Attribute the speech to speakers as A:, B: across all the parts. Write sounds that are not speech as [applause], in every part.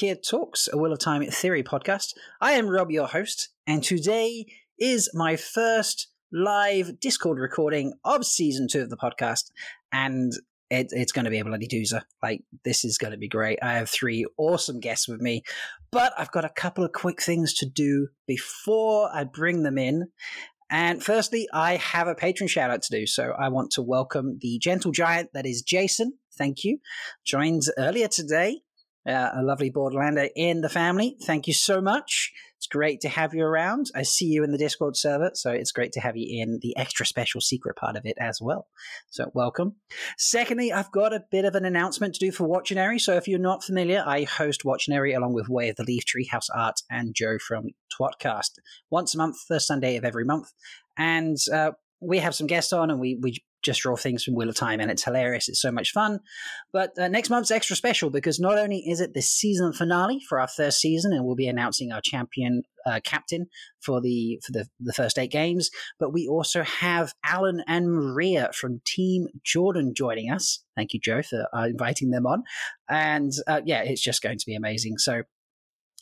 A: Valkyr Talks, a Wheel of Time Theory podcast. I am Rob, your host, and today is my first live Discord recording of season two of the podcast, and it, it's going to be a bloody doozer. Like, this is going to be great. I have three awesome guests with me, but I've got a couple of quick things to do before I bring them in. And firstly, I have a patron shout out to do. So I want to welcome the gentle giant that is Jason. Thank you. Joined earlier today. Uh, a lovely Borderlander in the family. Thank you so much. It's great to have you around. I see you in the Discord server, so it's great to have you in the extra special secret part of it as well. So, welcome. Secondly, I've got a bit of an announcement to do for Watchinary. So, if you're not familiar, I host Watchinary along with Way of the Leaf, Treehouse Art, and Joe from Twatcast once a month, first Sunday of every month. And uh, we have some guests on and we, we just draw things from Wheel of Time, and it's hilarious. It's so much fun. But uh, next month's extra special because not only is it the season finale for our first season, and we'll be announcing our champion uh, captain for the for the, the first eight games, but we also have Alan and Maria from Team Jordan joining us. Thank you, Joe, for uh, inviting them on. And uh, yeah, it's just going to be amazing. So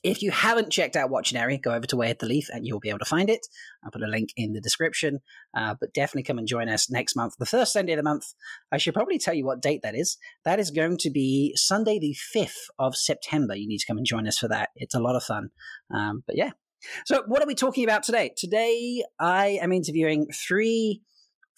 A: if you haven't checked out Watchinary, go over to Way of the Leaf and you'll be able to find it. I'll put a link in the description. Uh, but definitely come and join us next month, the first Sunday of the month. I should probably tell you what date that is. That is going to be Sunday, the 5th of September. You need to come and join us for that. It's a lot of fun. Um, but yeah. So, what are we talking about today? Today, I am interviewing three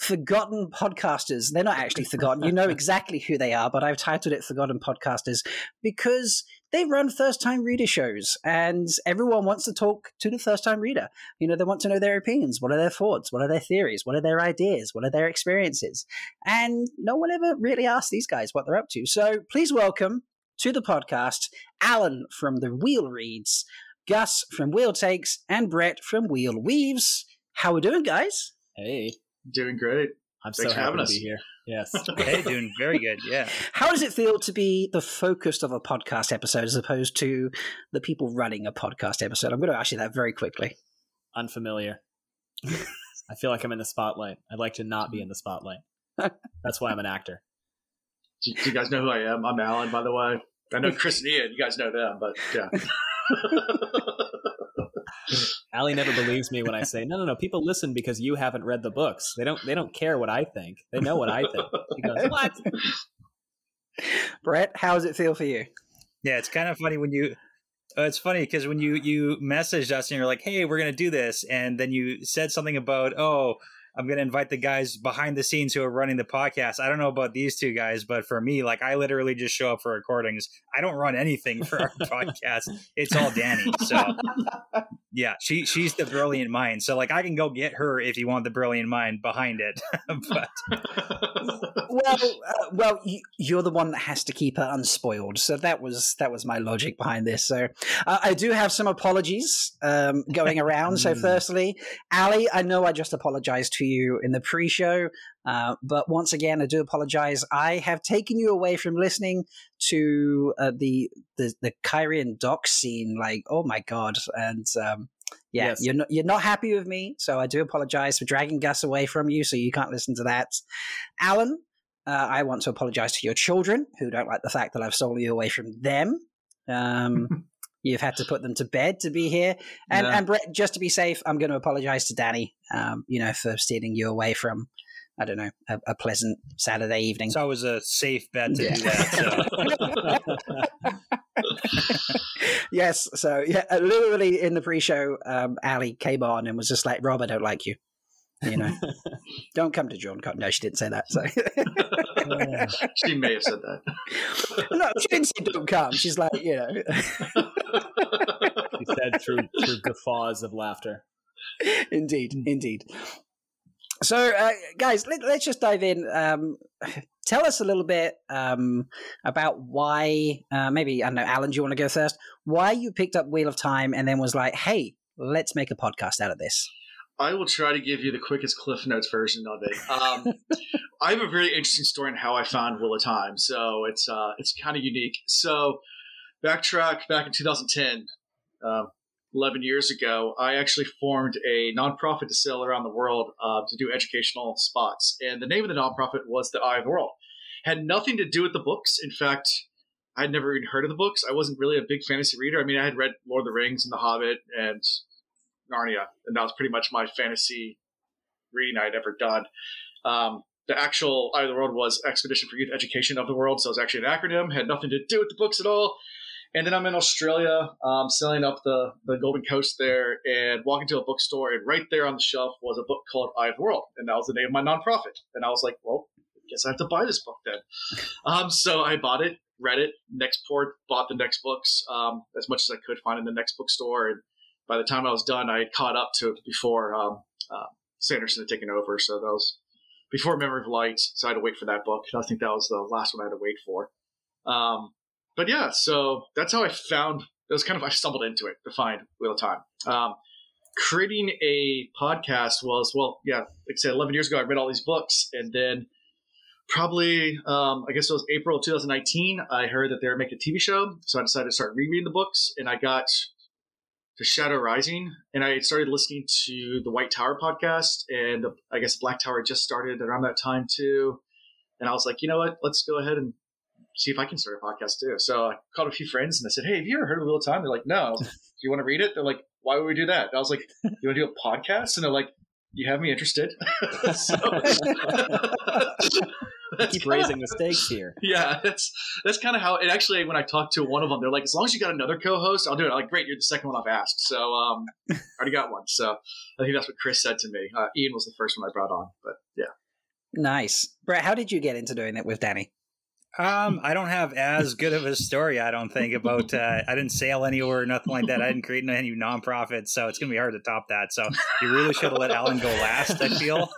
A: forgotten podcasters. They're not actually forgotten. You know [laughs] exactly who they are, but I've titled it Forgotten Podcasters because they run first time reader shows and everyone wants to talk to the first time reader. You know, they want to know their opinions. What are their thoughts? What are their theories? What are their ideas? What are their experiences? And no one ever really asks these guys what they're up to. So please welcome to the podcast Alan from the Wheel Reads, Gus from Wheel Takes, and Brett from Wheel Weaves. How we doing, guys?
B: Hey.
C: Doing great.
B: I'm
C: Thanks
B: so
C: for
B: happy
C: having
B: to
C: us.
B: be here. Yes. [laughs]
D: hey, doing very good. Yeah.
A: How does it feel to be the focus of a podcast episode as opposed to the people running a podcast episode? I'm going to ask you that very quickly.
B: Unfamiliar. I feel like I'm in the spotlight. I'd like to not be in the spotlight. [laughs] That's why I'm an actor.
C: Do, do you guys know who I am? I'm Alan, by the way. I know Chris and Ian. You guys know them, but yeah. [laughs]
B: Allie never believes me when I say, "No, no, no. People listen because you haven't read the books. They don't. They don't care what I think. They know what I think." She goes, [laughs] "What?"
A: Brett, how does it feel for you?
D: Yeah, it's kind of funny when you. Uh, it's funny because when you you messaged us and you're like, "Hey, we're gonna do this," and then you said something about, "Oh, I'm gonna invite the guys behind the scenes who are running the podcast." I don't know about these two guys, but for me, like, I literally just show up for recordings. I don't run anything for our [laughs] podcast. It's all Danny. So [laughs] yeah, she she's the brilliant mind. So like, I can go get her if you want the brilliant mind behind it. [laughs] but
A: Well, uh, well, you, you're the one that has to keep her unspoiled. So that was that was my logic behind this. So uh, I do have some apologies um, going around. so
D: Mm.
A: firstly, Ali, I know I just apologized to you in the pre-show, uh, but once again, I do apologize. I have taken you away from listening to uh, the the the Cairhien doc scene. Like, oh my god, and. Um, yeah,
B: Yes.
A: you're not you're not happy with me, so I do apologize for dragging Gus away from you, so you can't listen to that. Alan, uh, I want to apologize to your children who don't like the fact that I've stolen you away from them. Um, [laughs] you've had to put them to bed to be here, and
C: Yeah.
A: and Brett, just to be safe, I'm going to apologize to Danny. Um, you know, for stealing you away from. I don't know, a, a pleasant Saturday evening.
D: So it's always a safe bet to
A: Yeah.
D: do that. So. [laughs]
A: yes, so yeah, literally in the pre-show, um, Ali came on and was just like, "Rob, I don't like you." You know, [laughs] don't come to JordanCon. No, she didn't say that. So [laughs]
C: she may have said that. [laughs]
A: no, she didn't say don't come. She's like, you know,
B: she said through through guffaws of laughter.
A: indeed, indeed. So, uh, guys, let, let's just dive in. Um, tell us a little bit um, about why. Uh, maybe I don't know, Alan. Do you want to go first? Why you picked up Wheel of Time and then was like, "Hey, let's make a podcast out of this."
C: I will try to give you the quickest Cliff Notes version of it. Um, [laughs] I have a very interesting story on how I found Wheel of Time, so it's uh, it's kind of unique. So, backtrack back in 2010, um, 11 years ago, I actually formed a nonprofit to sail around the world uh, to do educational spots, and the name of the nonprofit was the Eye of the World. Had nothing to do with the books. In fact, I had never even heard of the books. I wasn't really a big fantasy reader. I mean, I had read Lord of the Rings and The Hobbit and Narnia, and that was pretty much my fantasy reading I had ever done. Um, the actual Eye of the World was Expedition for Youth Education of the World, so it was actually an acronym, had nothing to do with the books at all. And then I'm in Australia, um, selling up the, the Golden Coast there, and walking to a bookstore, and right there on the shelf was a book called Eye of the World, and that was the name of my nonprofit. And I was like, well, I guess I have to buy this book then. Um, so I bought it, read it, next port, bought the next books um, as much as I could find in the next bookstore, and by the time I was done, I had caught up to before um, uh, Sanderson had taken over. So that was before Memory of Light. So I had to wait for that book. I think that was the last one I had to wait for. Um, but yeah, so that's how I found. It was kind of I stumbled into it to find Wheel of Time. Um, creating a podcast was well, yeah, like I said, eleven years ago, I read all these books, and then probably um, I guess it was April of 2019. I heard that they were making a TV show, so I decided to start rereading the books, and I got to Shadow Rising, and I started listening to the White Tower podcast, and I guess Black Tower just started around that time too. And I was like, you know what? Let's go ahead and see if I can start a podcast too. So I called a few friends and I said, hey, have you ever heard of Real Time? They're like, no. Do you want to read it? They're like, why would we do that? And I was like, you want to do a podcast? And they're like, you have me interested. [laughs] [laughs] so,
B: keep raising the stakes here. [laughs]
C: Yeah, that's that's kind of how it actually. When I talked to one of them, they're like, "As long as you got another co-host, I'll do it." I'm like, "Great, you're the second one I've asked." So um, I already got one. So I think that's what Chris said to me. Uh, Ian was the first one I brought on, but yeah.
A: Nice, Brett. How did you get into doing it with Danny?
D: Um, [laughs] I don't have as good of a story. I don't think about. Uh, I didn't sail anywhere, or nothing like that. I didn't create any nonprofits, so it's gonna be hard to top that. So you really should have let Alan go last. I feel.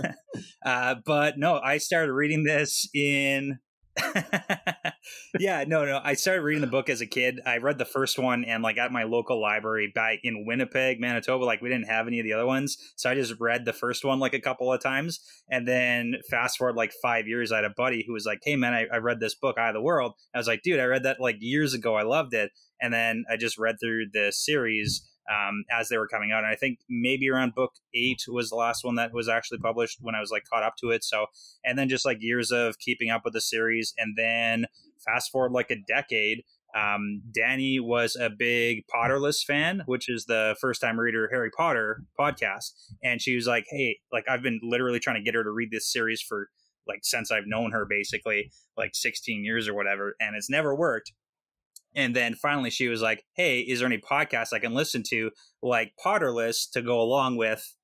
D: [laughs] uh, but no, I started reading this in [laughs] yeah, no, no. I started reading the book as a kid. I read the first one and like at my local library back in Winnipeg, Manitoba. Like we didn't have any of the other ones, so I just read the first one like a couple of times. And then fast forward like five years, I had a buddy who was like, "Hey man, I, I read this book, Eye of the World." I was like, "Dude, I read that like years ago. I loved it." And then I just read through the series um, as they were coming out. And I think maybe around book eight was the last one that was actually published when I was like caught up to it. So, and then just like years of keeping up with the series. And then fast forward like a decade. Um, Danny was a big Potterless fan, which is the first time reader Harry Potter podcast. And she was like, Hey, like I've been literally trying to get her to read this series for like since I've known her basically like 16 years or whatever. And it's never worked. And then finally, she was like, "Hey, is there any podcasts I can listen to like Potterless to go along with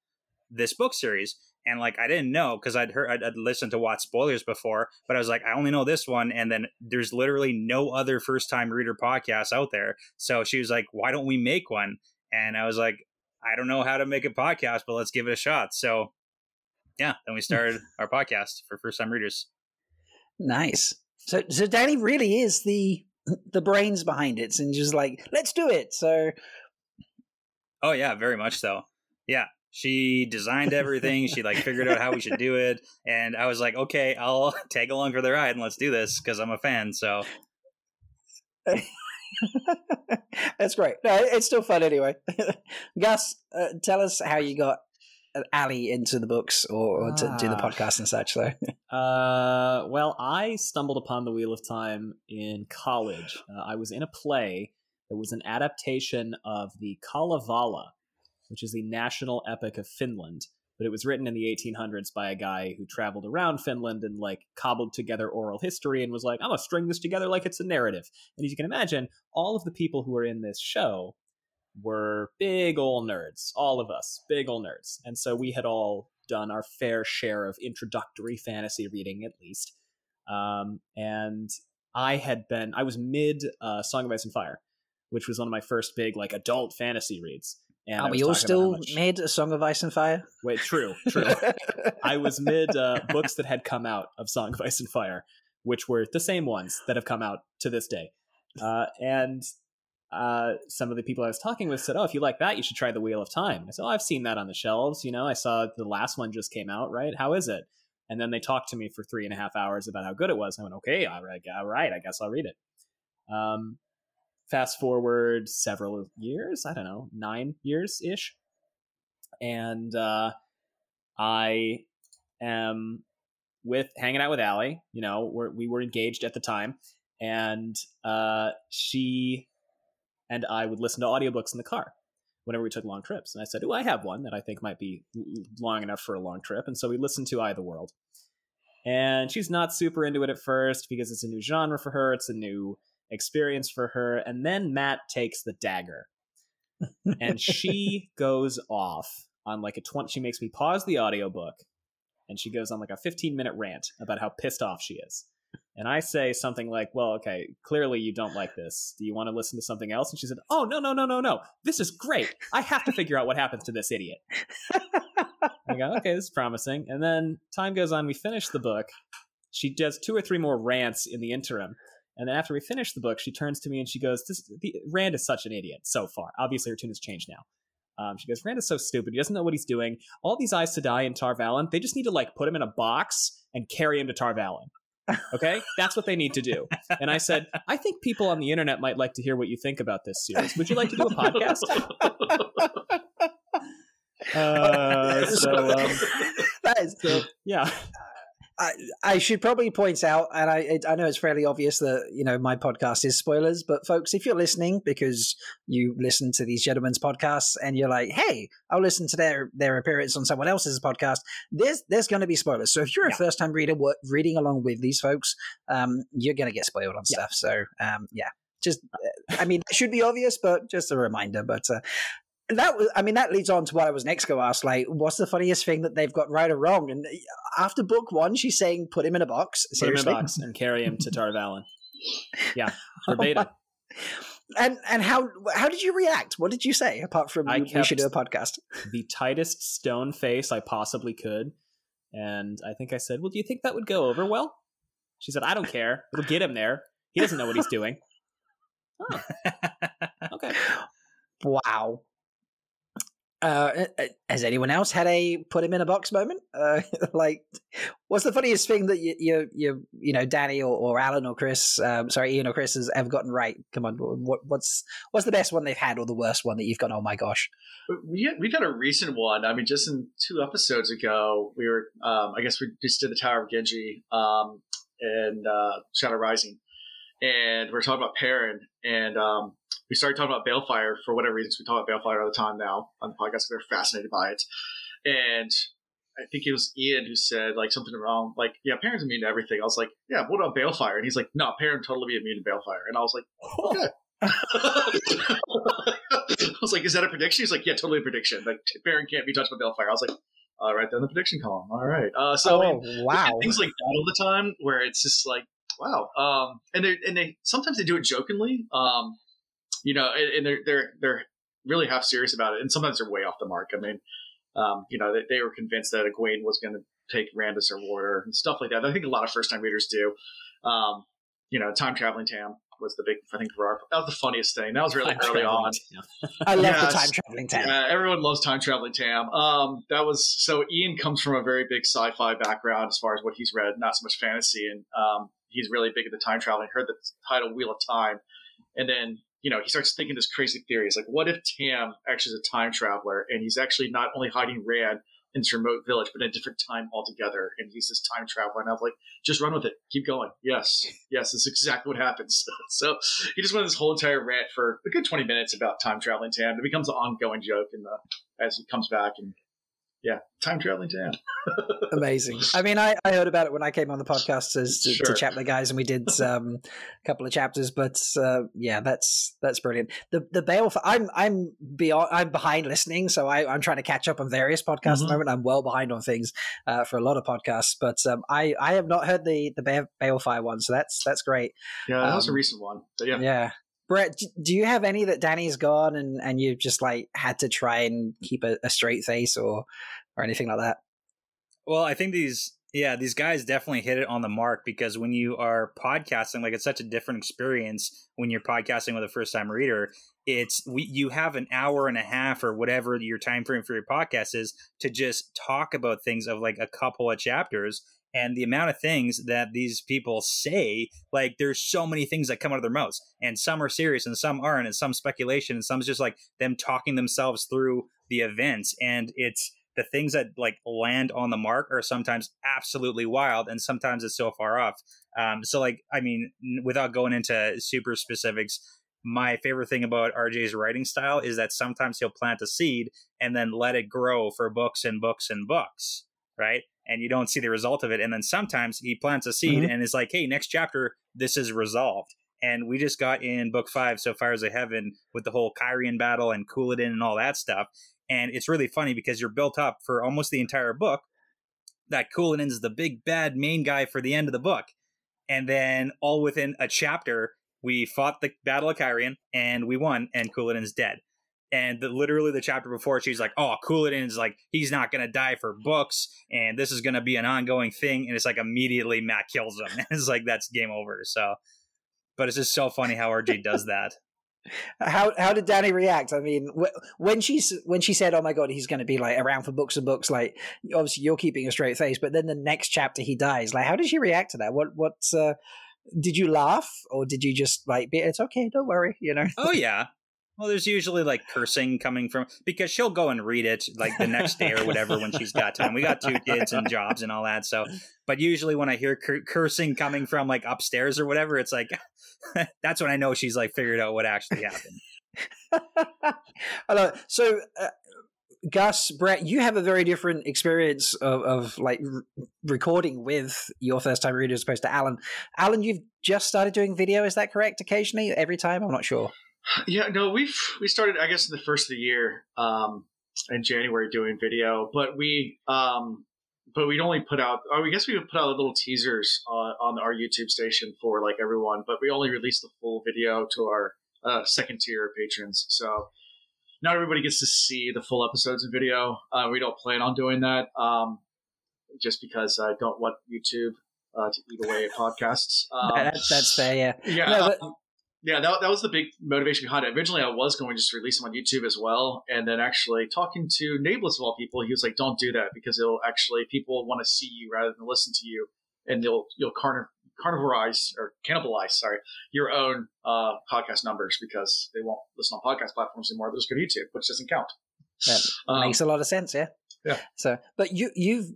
D: this book series?" And like, I didn't know because I'd heard I'd, I'd, listened to Watch Spoilers before, but I was like, I only know this one, and then there's literally no other first time reader podcasts out there. So she was like, "Why don't we make one?" And I was like, "I don't know how to make a podcast, but let's give it a shot." So yeah, then we hmm. started our podcast for first time readers.
A: Nice. So, so Danny really is the the brains behind it and just like let's do it. So
D: oh yeah very much so. Yeah she designed everything. She like figured out how we should do it. And i was like okay i'll [laughs] tag along for the ride and let's do this because i'm a fan so. [laughs]
A: That's great. No it's still fun anyway. [laughs] Gus uh, tell us how you got alley into the books or, or to do the ah. podcast and such though. [laughs]
B: Uh, well i stumbled upon the wheel of time in college. Uh, i was in a play that was an adaptation of the kalevala which is the national epic of finland but it was written in the 1800s by a guy who traveled around finland and like cobbled together oral history and was like i'm gonna string this together like it's a narrative. And as you can imagine all of the people who are in this show were big old nerds, all of us, big old nerds. And so we had all done our fair share of introductory fantasy reading, at least. Um, and I had been, I was mid uh, Song of Ice and Fire, which was one of my first big, like, adult fantasy reads.
A: And Are we all still much... mid A Song of Ice and Fire?
B: Wait, true, [laughs] true. I was mid uh, books that had come out of Song of Ice and Fire, which were the same ones that have come out to this day. Uh, and uh, some of the people I was talking with said, "Oh, if you like that, you should try the Wheel of Time." I said, "Oh, I've seen that on the shelves. You know, I saw the last one just came out. Right? How is it?" And then they talked to me for three and a half hours about how good it was. And I went, "Okay, all right, all right. I guess I'll read it." Um, fast forward several years. I don't know, nine years ish, and uh, I am with hanging out with Allie. You know, we're, we were engaged at the time, and uh, she and I would listen to audiobooks in the car whenever we took long trips. And I said, "Oh, I have one that I think might be long enough for a long trip." And so we listened to Eye of the World. And she's not super into it at first because it's a new genre for her, it's a new experience for her. And then Mat takes the dagger and she [laughs] goes off on like a 20 she makes me pause the audiobook and she goes on like a 15 minute rant about how pissed off she is and i say something like well okay clearly you don't like this do you want to listen to something else and she said oh no no no no no this is great i have to figure out what happens to this idiot [laughs] i go okay this is promising and then time goes on we finish the book she does two or three more rants in the interim and then after we finish the book, she turns to me and she goes, this, the, Rand is such an idiot so far. Obviously, her tune has changed now. Um, she goes, Rand is so stupid. He doesn't know what he's doing. All these Aes Sedai in Tar Valon, they just need to like put him in a box and carry him to Tar Valon. Okay, that's what they need to do. And I said, I think people on the internet might like to hear what you think about this series. Would you like to do a podcast? [laughs] Uh, so, um,
A: that is
B: so yeah.
A: I, I should probably point out, and I I know it's fairly obvious that you know my podcast is spoilers, but folks, if you're listening because you listen to these gentlemen's podcasts and you're like, hey, I'll listen to their their appearance on someone else's podcast, there's there's going to be spoilers. So if you're a
B: Yeah.
A: first time reader reading along with these folks, um, you're going to get spoiled on
B: Yeah.
A: stuff. So um, yeah, just [laughs] I mean, it should be obvious, but just a reminder. But uh, that was, I mean, that leads on to what I was next going to ask. Like, what's the funniest thing that they've got right or wrong? And uh, after book one, she's saying, "Put him in a box."
B: Put him in a
A: Seriously,
B: box and carry him to [laughs] Tar Valon. Yeah, [laughs] verbatim.
A: and and how how did you react? What did you say apart from
B: I
A: we, we should do a podcast?
B: the tightest stone face I possibly could. And I think I said, Well, do you think that would go over well? She said, I don't care. It'll get him there. He doesn't know what he's doing. [laughs] Oh, okay.
A: Wow. Uh, has anyone else had a put him in a box moment? Uh, [laughs] like, what's the funniest thing that you you you, you know Danny or, or Alan or Chris, um, sorry Ian or Chris has ever gotten right? Come on, what what's what's the best one they've had or the worst one that you've gone? Oh my gosh!
C: We had, we've a recent one. I mean, just in two episodes ago, we were. Um, I guess we just did the Tower of Ghenjei um, and uh, Shadow Rising, and we are talking about Perrin, and um, we started talking about Balefire for whatever reasons. We talk about Balefire all the time now on the podcast. They're fascinated by it, and I think it was Ian who said like something wrong. Like, yeah, Perrin's immune to everything. I was like, yeah, what about Balefire? And he's like, no, Perrin totally immune to Balefire. And I was like, okay. [laughs] [laughs] I was like, "Is that a prediction?" He's like, "Yeah, totally a prediction. Like, Perrin can't be touched by Balefire." I was like, "All right, then the prediction column. All right." Uh, so I
A: oh
C: mean,
A: wow!
C: things like that all the time, where it's just like, "Wow." Um, and they and they sometimes they do it jokingly. Um, you know, and, and they're they're they're really half serious about it, and sometimes they're way off the mark. I mean, um, you know, they, they were convinced that Egwene was going to take Rand as her warder and stuff like that. I think a lot of first time readers do. Um, you know, time traveling Tam was the big. I think for our that was the funniest thing. That was really
B: Time
C: early on.
B: Tam. [laughs]
A: I love
C: Yes.
A: the time traveling Tam.
C: Yeah, everyone loves time traveling Tam. Um, that was so. Ian comes from a very big sci-fi background as far as what he's read, not so much fantasy, and um, he's really big at the time traveling. Heard the title Wheel of Time, and then you know he starts thinking this crazy theory. theories like, what if Tam actually is a time traveler, and he's actually not only hiding Rand in this remote village, but in a different time altogether, and he's this time traveler. And I was like, just run with it, keep going. Yes, yes, that's exactly what happens. [laughs] so he just went this whole entire rant for a good 20 minutes about time traveling Tam. It becomes an ongoing joke the as he comes back and yeah, time traveling Tam. [laughs]
A: Amazing. I mean, I, I heard about it when I came on the podcast as to, to chat with the guys, and we did [laughs] um, a couple of chapters. But uh, yeah, that's that's brilliant. The the Balefire. I'm I'm beyond. I'm behind listening, so I, I'm trying to catch up on various podcasts at
C: Mhm.
A: the moment. I'm well behind on things uh, for a lot of podcasts, but um, I I have not heard the the Balefire one, so that's that's great.
C: Yeah, that was a
A: Um,
C: recent one. But yeah.
A: Yeah. Brett, do you have any that Danny's gone and, and you've just like had to try and keep a, a straight face or or anything like that?
D: Well, I think these yeah, these guys definitely hit it on the mark because when you are podcasting, like it's such a different experience when you're podcasting with a first time reader. It's we, you have an hour and a half or whatever your time frame for your podcast is to just talk about things of like a couple of chapters and the amount of things that these people say like there's so many things that come out of their mouths and some are serious and some aren't and some speculation and some's just like them talking themselves through the events and it's the things that like land on the mark are sometimes absolutely wild, and sometimes it's so far off. Um, so like, I mean, without going into super specifics, my favorite thing about RJ's writing style is that sometimes he'll plant a seed and then let it grow for books and books and books, right? And you don't see the result of it. And then sometimes he plants a seed mm-hmm. and is like, hey, next chapter, this is resolved. And we just got in book five, So Far Fires of Heaven, with the whole Cairhien battle and Couladin and all that stuff. And it's really funny because you're built up for almost the entire book that Couladin is the big bad main guy for the end of the book. And then all within a chapter, we fought the Battle of Cairhien and we won, and Couladin's dead. And the, literally the chapter before, she's like, "Oh, Couladin's like he's not gonna die for books, and this is gonna be an ongoing thing." And it's like immediately Mat kills him, [laughs] and it's like that's game over. So, but it's just so funny how RJ does that. [laughs]
A: How how did Danny react? I mean, when she when she said, "Oh my god, he's going to be like around for books and books," like obviously you're keeping a straight face, but then the next chapter he dies. Like, how did she react to that? What what's uh, did you laugh or did you just like be it's okay don't worry you know
D: oh yeah well there's usually like cursing coming from because she'll go and read it like the next day or whatever when she's got time we got two kids and jobs and all that so but usually when i hear cur- cursing coming from like upstairs or whatever it's like [laughs] that's when i know she's like figured out what actually happened [laughs]
A: Hello. So, uh, Gus, Brett, you have a very different experience of, of like recording with your first time reader as opposed to Alan. Alan, you've just started doing video, is that correct? Occasionally, every time? I'm not sure.
C: Yeah, no, we've we started, I guess, in the first of the year um, in January doing video, but we um, but we'd only put out. Oh, I guess we would put out little teasers on, on our YouTube station for like everyone, but we only released the full video to our uh, second tier patrons. So not everybody gets to see the full episodes of video. Uh, we don't plan on doing that, um, just because I don't want YouTube uh, to eat away at podcasts. [laughs]
A: Um, that's, that's fair, yeah.
C: Yeah, no, but- yeah, that, that was the big motivation behind it. Originally, I was going to just release them on YouTube as well, and then actually talking to Nameless of all people, he was like, "Don't do that because it'll actually people want to see you rather than listen to you, and you'll you'll carn- carnivorize or cannibalize, sorry, your own uh, podcast numbers because they won't listen on podcast platforms anymore. They'll just go to YouTube, which doesn't count.
A: That um, makes a lot of sense, yeah.
C: Yeah.
A: So, but you you've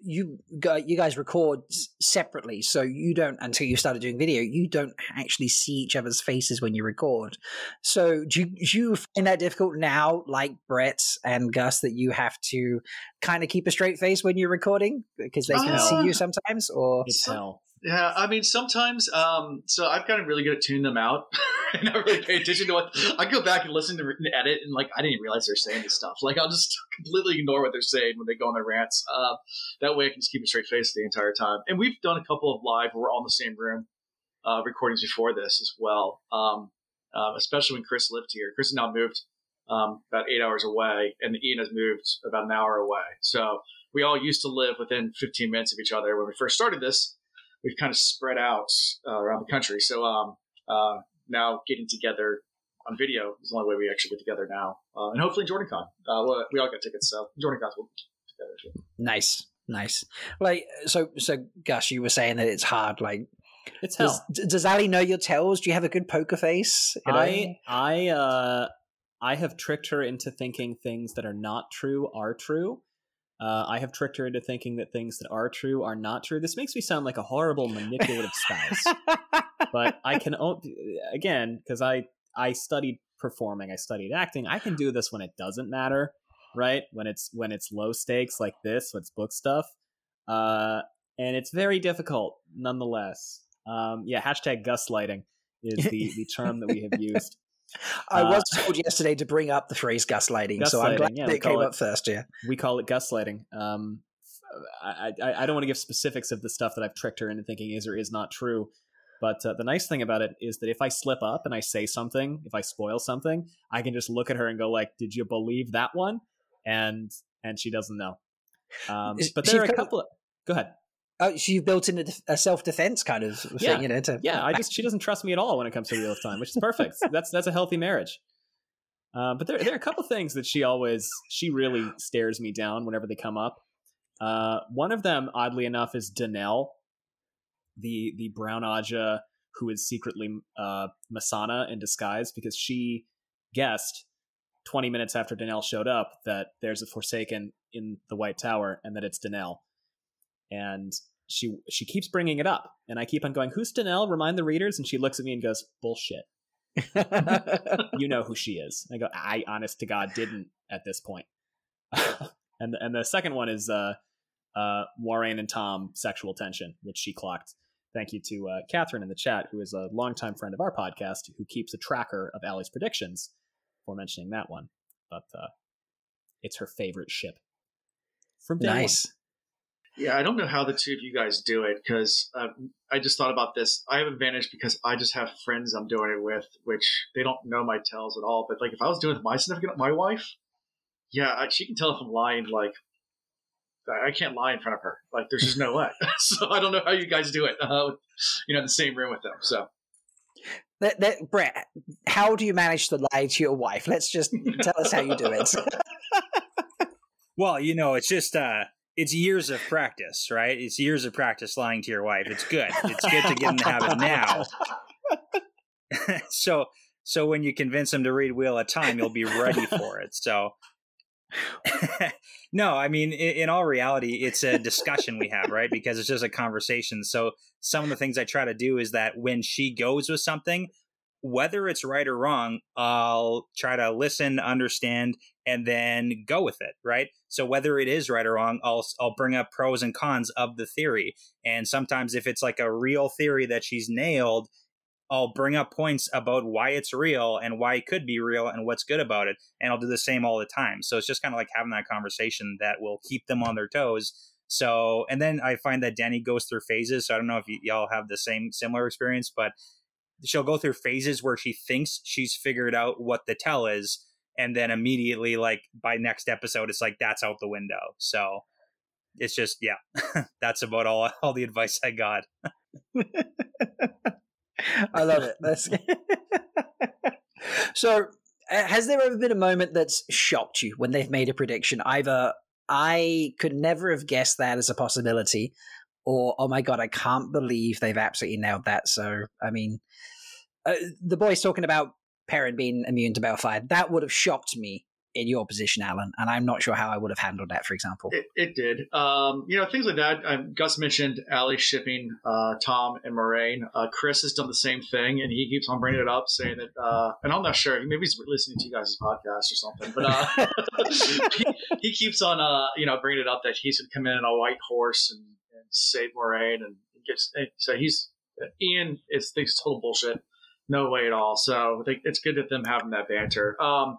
A: you you guys record separately, so you don't until you started doing video. You don't actually see each other's faces when you record. So do you, do you find that difficult now, like Brett and Gus, that you have to kind of keep a straight face when you're recording because they can uh, see you sometimes? Or
B: it's hell.
C: Yeah, I mean sometimes. Um, so I've gotten really good at tuning them out [laughs] and not really pay attention to what I go back and listen to and edit, and like I didn't realize they're saying this stuff. Like I'll just [laughs] completely ignore what they're saying when they go on their rants. Uh, that way I can just keep a straight face the entire time. And we've done a couple of live where we're all in the same room uh, recordings before this as well. Um, uh, especially when Chris lived here. Chris has now moved um, about eight hours away, and Ian has moved about an hour away. So we all used to live within 15 minutes of each other when we first started this we've kind of spread out uh, around the country. So um, uh, now getting together on video is the only way we actually get together now. Uh, and hopefully JordanCon. Uh, we all got tickets, so JordanCon will together too.
A: Nice, nice. Like so, so Gus, you were saying that it's hard. Like
B: it's hell.
A: Does, does Ali know your tells? Do you have a good poker face?
B: You know? I I uh I have tricked her into thinking things that are not true are true. Uh, I have tricked her into thinking that things that are true are not true. This makes me sound like a horrible manipulative spouse. [laughs] but I can again because I I studied performing, I studied acting. I can do this when it doesn't matter, right? When it's when it's low stakes like this, when it's book stuff, uh, and it's very difficult nonetheless. Um, yeah, hashtag gaslighting is the the term that we have [laughs] used.
A: I was uh, told yesterday to bring up the phrase gaslighting, gaslighting so I'm glad yeah, it came it, up first. Yeah,
B: we call it gaslighting. Um, I, I, I don't want to give specifics of the stuff that I've tricked her into thinking is or is not true. But uh, the nice thing about it is that if I slip up and I say something, if I spoil something, I can just look at her and go like, "Did you believe that one?" And and she doesn't know. Um, but there are a couple. Of, go ahead.
A: Oh, so you've built in a, a self defense kind of thing,
B: yeah.
A: you know? To,
B: yeah, I just she doesn't trust me at all when it comes to real Time, which is perfect. [laughs] that's that's a healthy marriage. Uh, but there there are a couple things that she always she really stares me down whenever they come up. Uh, one of them, oddly enough, is Danelle, the the brown Ajah who is secretly uh, Mesaana in disguise because she guessed 20 minutes after Danelle showed up that there's a Forsaken in the White Tower and that it's Danelle. And she she keeps bringing it up, and I keep on going, "Who's Danelle?" Remind the readers, and she looks at me and goes, "Bullshit." [laughs] you know who she is. I go, I honest to God didn't at this point. [laughs] and and the second one is uh, uh, Moiraine and Tom sexual tension, which she clocked. Thank you to uh, Catherine in the chat, who is a longtime friend of our podcast, who keeps a tracker of Allie's predictions for mentioning that one. But uh, it's her favorite ship.
A: From nice. One.
C: Yeah, I don't know how the two of you guys do it because uh, I just thought about this. I have an advantage because I just have friends I'm doing it with, which they don't know my tells at all. But like, if I was doing it with my significant, my wife, yeah, I, she can tell if I'm lying. Like, I can't lie in front of her. Like, there's just no [laughs] way. [laughs] so I don't know how you guys do it. Uh, you know, in the same room with them. So.
A: That, that, Brett, how do you manage to lie to your wife? Let's just tell us how you do it. [laughs]
D: well, you know, it's just uh, it's years of practice, right? It's years of practice lying to your wife. It's good. It's good to get in the habit now. [laughs] so so when you convince them to read Wheel of Time, you'll be ready for it. So [laughs] no, I mean, in, in, all reality, it's a discussion we have, right? Because it's just a conversation. So some of the things I try to do is that when she goes with something, whether it's right or wrong, I'll try to listen, understand, and then go with it, right? So whether it is right or wrong, I'll I'll bring up pros and cons of the theory. And sometimes if it's like a real theory that she's nailed, I'll bring up points about why it's real and why it could be real and what's good about it. And I'll do the same all the time. So it's just kind of like having that conversation that will keep them on their toes. So, and then I find that Danny goes through phases. So I don't know if y- y'all have the same similar experience, but she'll go through phases where she thinks she's figured out what the tell is and then immediately like by next episode it's like that's out the window. So it's just yeah [laughs] that's about all all the advice i got. [laughs]
A: I love it. That's [laughs] so has there ever been a moment that's shocked you when they've made a prediction? Either i could never have guessed that as a possibility or oh my god i can't believe they've absolutely nailed that. So i mean uh, the boys talking about Perrin being immune to Balefire, that would have shocked me in your position, Alan, and I'm not sure how I would have handled that, for example.
C: It, it did. Um, you know, things like that. Um, Gus mentioned Allie shipping uh, Tom and Moiraine. Uh, Chris has done the same thing, and he keeps on bringing it up, saying that, uh, and I'm not sure, maybe he's listening to you guys' podcast or something, but uh, [laughs] he, he, keeps on, uh, you know, bringing it up that he's going to come in on a white horse and, and save Moiraine. and gets, and so he's, Ian is, thinks total bullshit no way at all. So it's good that them having that banter. Um,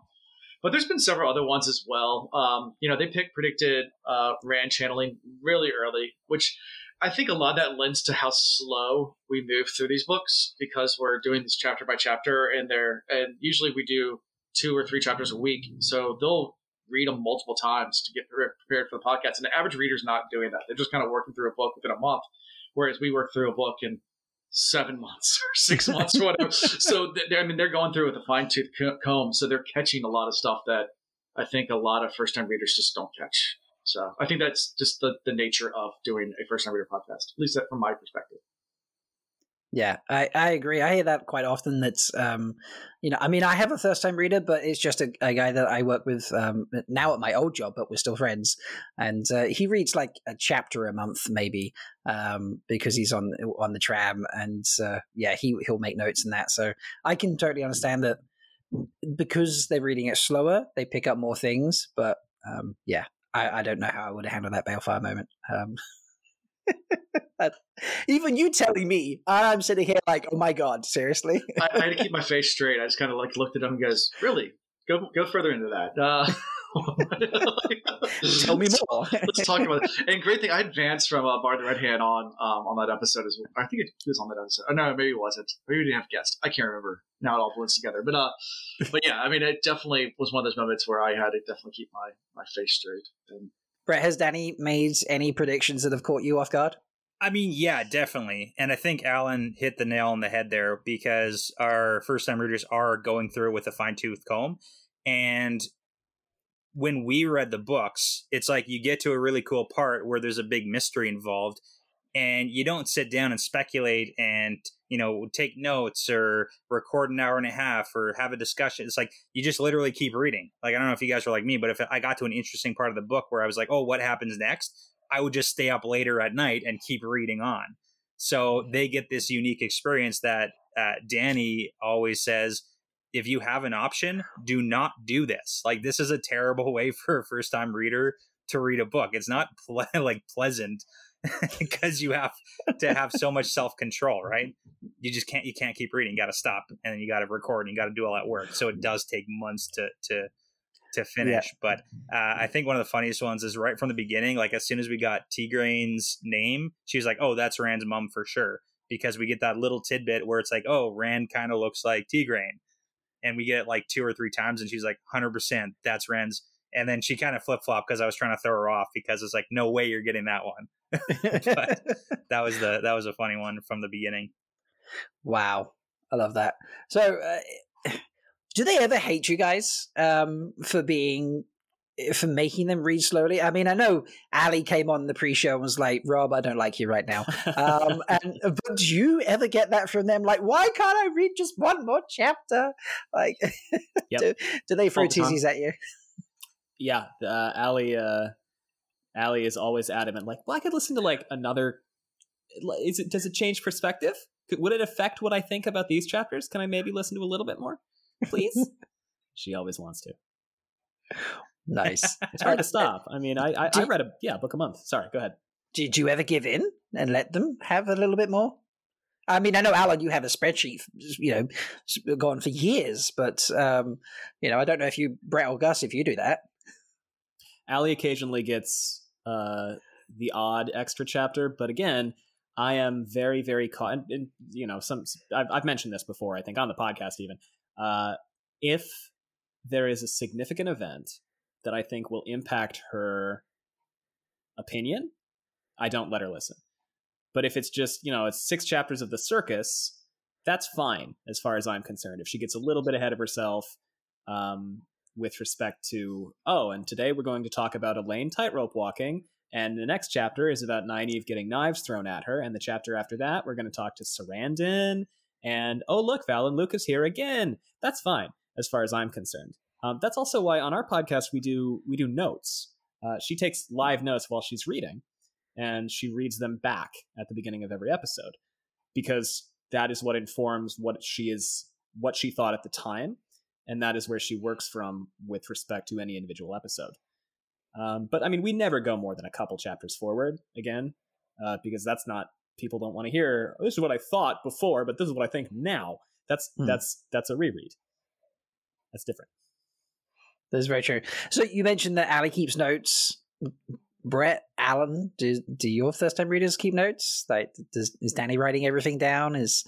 C: but there's been several other ones as well. Um, you know, they picked predicted uh, Rand channeling really early, which I think a lot of that lends to how slow we move through these books because we're doing this chapter by chapter, and they're and usually we do two or three chapters a week, so they'll read them multiple times to get prepared for the podcast. And the average reader's not doing that; they're just kind of working through a book within a month, whereas we work through a book in seven months or [laughs] six months or whatever. so I mean, they're going through with a fine tooth comb, so they're catching a lot of stuff that I think a lot of first time readers just don't catch. So I think that's just the, the nature of doing a first time reader podcast, at least that from my perspective.
A: Yeah, I, I agree. I hear that quite often. That's um, you know, I mean, I have a first time reader, but it's just a, a guy that I work with um, now at my old job, but we're still friends. And uh, he reads like a chapter a month, maybe, um, because he's on on the tram, and uh, yeah, he he'll make notes and that. So I can totally understand that because they're reading it slower, they pick up more things. But um, yeah, I, I don't know how I would handle that balefire moment. Um, [laughs] [laughs] Even you telling me, I'm sitting here like, oh my god, seriously. [laughs]
C: I, I, had to keep my face straight. I just kind of like looked at him and goes, really? Go go further into that. Uh, [laughs]
A: Tell me more.
C: let's talk about it. And great thing, I advanced from uh, Bar the Red Hand on um, on that episode as well. I think it was on that episode. Oh, no, maybe it wasn't. Maybe we didn't have guests. I can't remember. Now it all blends together. But uh, but yeah, I mean, it definitely was one of those moments where I had to definitely keep my my face straight. And
A: Brett, has Danny made any predictions that have caught you off guard?
D: I mean, yeah, definitely. And I think Alan hit the nail on the head there because our first time readers are going through with a fine tooth comb. And when we read the books, it's like you get to a really cool part where there's a big mystery involved. And you don't sit down and speculate and you know take notes or record an hour and a half or have a discussion. It's like you just literally keep reading. Like i don't know if you guys are like me but if i got to an interesting part of the book where i was like oh what happens next? I would just stay up later at night and keep reading on. So they get this unique experience that uh, danny always says if you have an option do not do this. Like this is a terrible [laughs] way for a first time reader to read a book. It's not ple- [laughs] like pleasant [laughs] because you have to have so much self control, right? You just can't you can't keep reading. You got to stop, and then you got to record, and you got to do all that work. So it does take months to to to finish. Yeah. But uh, I think one of the funniest ones is right from the beginning. Like as soon as we got Tigraine's name, she was like, "Oh, that's Rand's mom for sure," because we get that little tidbit where it's like, "Oh, Rand kind of looks like Tigraine," and we get it like two or three times, and she's like, "100 percent, that's Rand's." And then she kind of flip flop because I was trying to throw her off because it's like, "No way, you're getting that one." [laughs] but [laughs] that was the that was a funny one from the beginning.
A: Wow, I love that. So, uh, [sighs] do they ever hate you guys um, for being for making them read slowly? I mean, I know Ali came on the pre-show and was like, "Rob, I don't like you right now." Um, [laughs] and but do you ever get that from them? Like, why can't I read just one more chapter? Like, yep. do, do, they throw teasies at you?
B: Yeah, uh, Ali. Uh, Ali is always adamant, like, well, I could listen to like another. Is it? Does it change perspective? Would it affect what I think about these chapters? Can I maybe listen to a little bit more, please? [laughs] she always wants to.
A: Nice. [laughs]
B: it's hard to [laughs] stop. I mean, I I, I read a yeah book a month. Sorry, go ahead.
A: Did you ever give in and let them have a little bit more? I mean, I know Alan, you have a spreadsheet, you know, gone for years, but um, you know, I don't know if you Brett or Gus if you do that.
B: Ali occasionally gets uh, the odd extra chapter. But again, I am very, very caught. And, and you know, some I've, I've, mentioned this before. I think on the podcast even. Uh, if there is a significant event that I think will impact her opinion, I don't let her listen. But if it's just you know it's six chapters of the circus, that's fine as far as I'm concerned. If she gets a little bit ahead of herself, um, with respect to oh, and today we're going to talk about Elayne tightrope walking, and the next chapter is about Nynaeve getting knives thrown at her, and the chapter after that we're going to talk to Sarandon, and oh look, Valan Luca is here again. That's fine as far as I'm concerned. Um, that's also why on our podcast we do we do notes. Uh, she takes live notes while she's reading, and she reads them back at the beginning of every episode because that is what informs what she is what she thought at the time and that is where she works from with respect to any individual episode. Um, but I mean, we never go more than a couple chapters forward again, uh, because that's not people don't want to hear. Oh, this is what I thought before, but this is what I think now. That's hmm. that's that's a reread. That's different.
A: That's very true. So you mentioned that Ali keeps notes. Brett, Alan, do do your first time readers keep notes? Like, does is Danny writing everything down? Is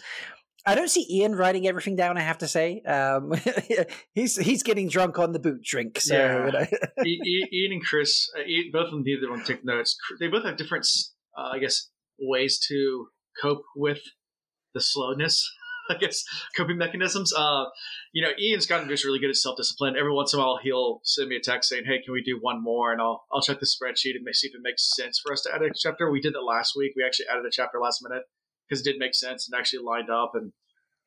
A: I don't see Ian writing everything down. I have to say, um, [laughs] he's he's getting drunk on the boot drink. So yeah. [laughs]
C: Ian and Chris, uh, Ian, both of them neither one take notes. They both have different, uh, I guess, ways to cope with the slowness. [laughs] I guess coping mechanisms. Uh, you know, Ian's gotten just really good at self discipline. Every once in a while, he'll send me a text saying, "Hey, can we do one more?" And I'll I'll check the spreadsheet and see if it makes sense for us to add a chapter. We did that last week. We actually added a chapter last minute because it did make sense and actually lined up. And,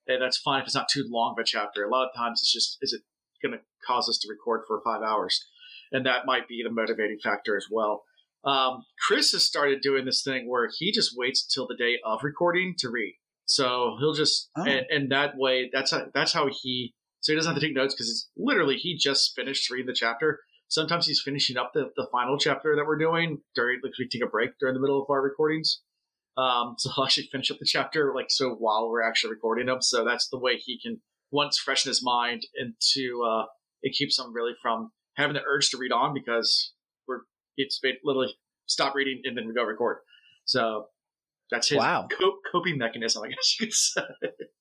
C: and that's fine if it's not too long of a chapter. A lot of times it's just, is it going to cause us to record for five hours? And that might be the motivating factor as well. Um, Chris has started doing this thing where he just waits until the day of recording to read. So he'll just, oh. and, and, that way, that's how, that's how he, so he doesn't have to take notes because it's literally, he just finished reading the chapter. Sometimes he's finishing up the, the final chapter that we're doing during, like, we take a break during the middle of our recordings. Um, [laughs] so I'll actually finish up the chapter like so while we're actually recording them. So that's the way he can once freshen his mind into uh, it keeps him really from having the urge to read on because we're it's literally stop reading and then we go record. So that's his wow. coping mechanism, I guess you could [laughs] say.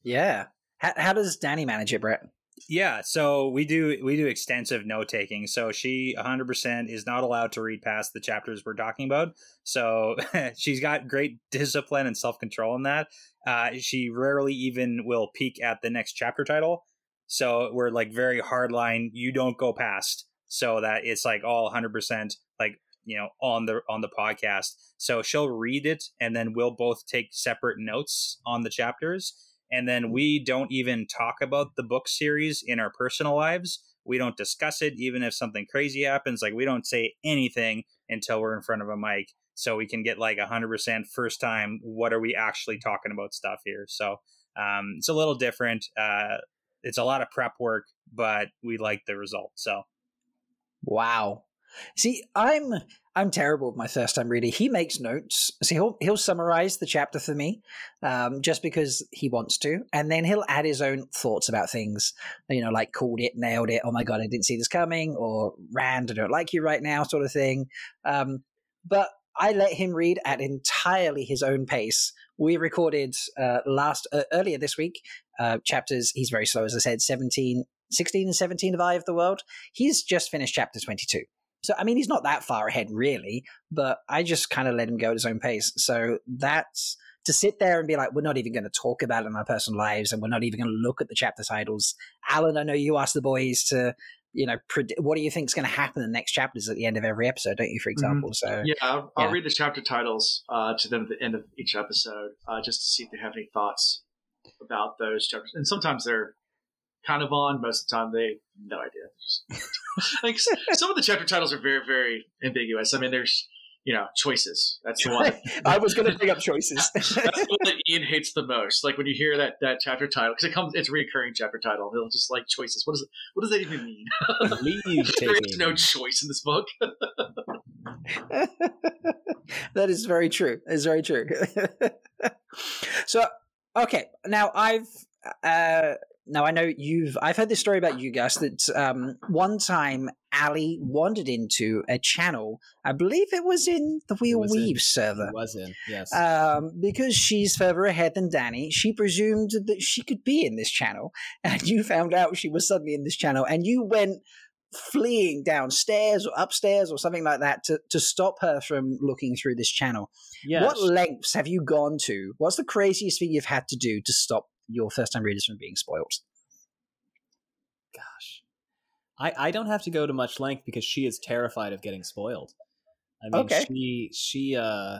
A: Yeah. How, how does Danny manage it, Brett?
D: Yeah, so we do we do extensive note taking. So she 100% is not allowed to read past the chapters we're talking about. So [laughs] she's got great discipline and self control in that. Uh, she rarely even will peek at the next chapter title. So we're like very hard line. You don't go past, so that it's like all 100% like you know on the on the podcast so she'll read it and then we'll both take separate notes on the chapters and then we don't even talk about the book series in our personal lives. We don't discuss it even if something crazy happens like we don't say anything until we're in front of a mic so we can get like 100% first time what are we actually talking about stuff here? So um, it's a little different uh, it's a lot of prep work but we like the result so.
A: Wow. See, I'm I'm terrible with my first time reading. He makes notes. See, he'll he'll summarize the chapter for me, um, just because he wants to, and then he'll add his own thoughts about things. You know, like called it, nailed it. Oh my god, I didn't see this coming, or Rand, I don't like you right now, sort of thing. Um, but I let him read at entirely his own pace. We recorded uh, last uh, earlier this week uh, chapters. He's very slow, as I said, 17, 16 and 17 of Eye of the World. He's just finished chapter 22. So, I mean, he's not that far ahead, really, but I just kind of let him go at his own pace. So, that's to sit there and be like, we're not even going to talk about it in our personal lives and we're not even going to look at the chapter titles. Alan, I know you asked the boys to, you know, predict, what do you think is going to happen in the next chapters at the end of every episode, don't you, for example? Mm-hmm. So,
C: yeah, I'll, I'll read the chapter titles uh, to them at the end of each episode uh, just to see if they have any thoughts about those chapters. And sometimes they're kind of on. Most of the time, they no idea. [laughs] like some of the chapter titles are very, very ambiguous. I mean, there's you know choices. That's the one. [laughs]
A: I was going to bring up choices. [laughs]
C: That's the one that Ian hates the most. Like when you hear that that chapter title because it comes, it's a recurring chapter title. He'll just like choices. What does it? What does that even mean? there is no choice in this book.
A: that is very true. It's very true. so okay, now I've uh, now I know you've I've heard this story about you Gus. that um, one time Ali wandered into a channel. I believe it was in the Wheel Weave
B: in.
A: server.
B: It was in yes.
A: Um, because she's further ahead than Danny, she presumed that she could be in this channel, [laughs] and you found out she was suddenly in this channel, and you went fleeing downstairs or upstairs or something like that to, to stop her from looking through this channel. Yes. What lengths have you gone to? What's the craziest thing you've had to do to stop your first time readers from being spoiled?
B: Gosh. I, I don't have to go to much length because she is terrified of getting spoiled. I mean okay. she she uh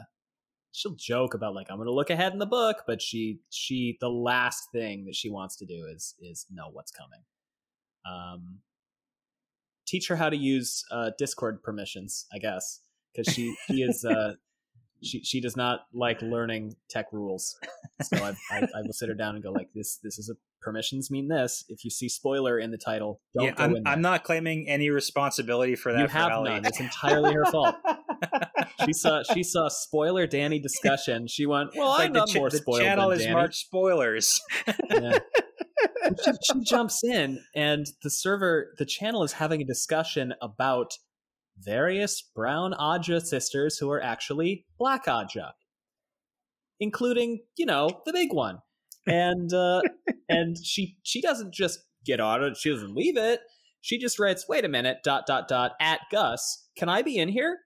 B: she'll joke about like I'm gonna look ahead in the book, but she she the last thing that she wants to do is is know what's coming. Um teach her how to use uh, Discord permissions, I guess, because she she is [laughs] uh, she she does not like learning tech rules. So I, I, I will sit her down and go like this. This is a permissions mean this. If you see spoiler in the title, don't yeah,
D: go
B: I'm,
D: in. There. I'm not claiming any responsibility for that.
B: You have none. It's entirely her fault. [laughs] she saw she saw spoiler Danny discussion. She went, "Well, like I'm not ch- more spoiled." The channel is Danny. marked
D: spoilers.
B: yeah. [laughs] she, she jumps in, and the server, the channel is having a discussion about various brown Ajah sisters who are actually black Ajah, including, you know, the big one. And uh, [laughs] and she she doesn't just get on it; she doesn't leave it. She just writes, "Wait a minute, dot dot dot at Gus, can I be in here?"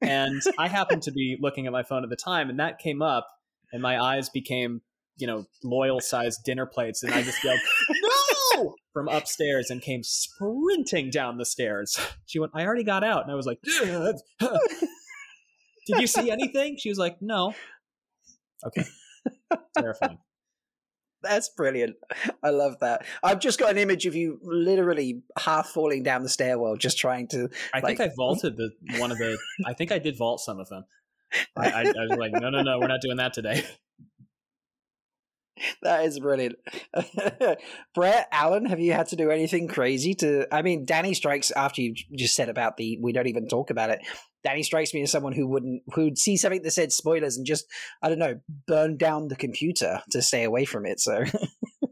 B: And I happened to be looking at my phone at the time, and that came up, and my eyes became you know, loyal sized dinner plates, and I just yelled, [laughs] "No!" From upstairs and came sprinting down the stairs. [laughs] She went, "I already got out," and I was like, [laughs] "Did you see anything?" She was like, "No." Okay, terrifying.
A: That's brilliant. I love that. I've just got an image of you literally half falling down the stairwell, just trying to.
B: I like... think I vaulted the one of the. I think I did vault some of them. I, I, I was like, no, no, no, we're not doing that today [laughs] [laughs]
A: that is brilliant. [laughs] Brett, Alan, have you had to do anything crazy to? I mean, Danny strikes after you just said about the we don't even talk about it. Danny strikes me as someone who wouldn't who'd see something that said spoilers and just I don't know burn down the computer to stay away from it. So.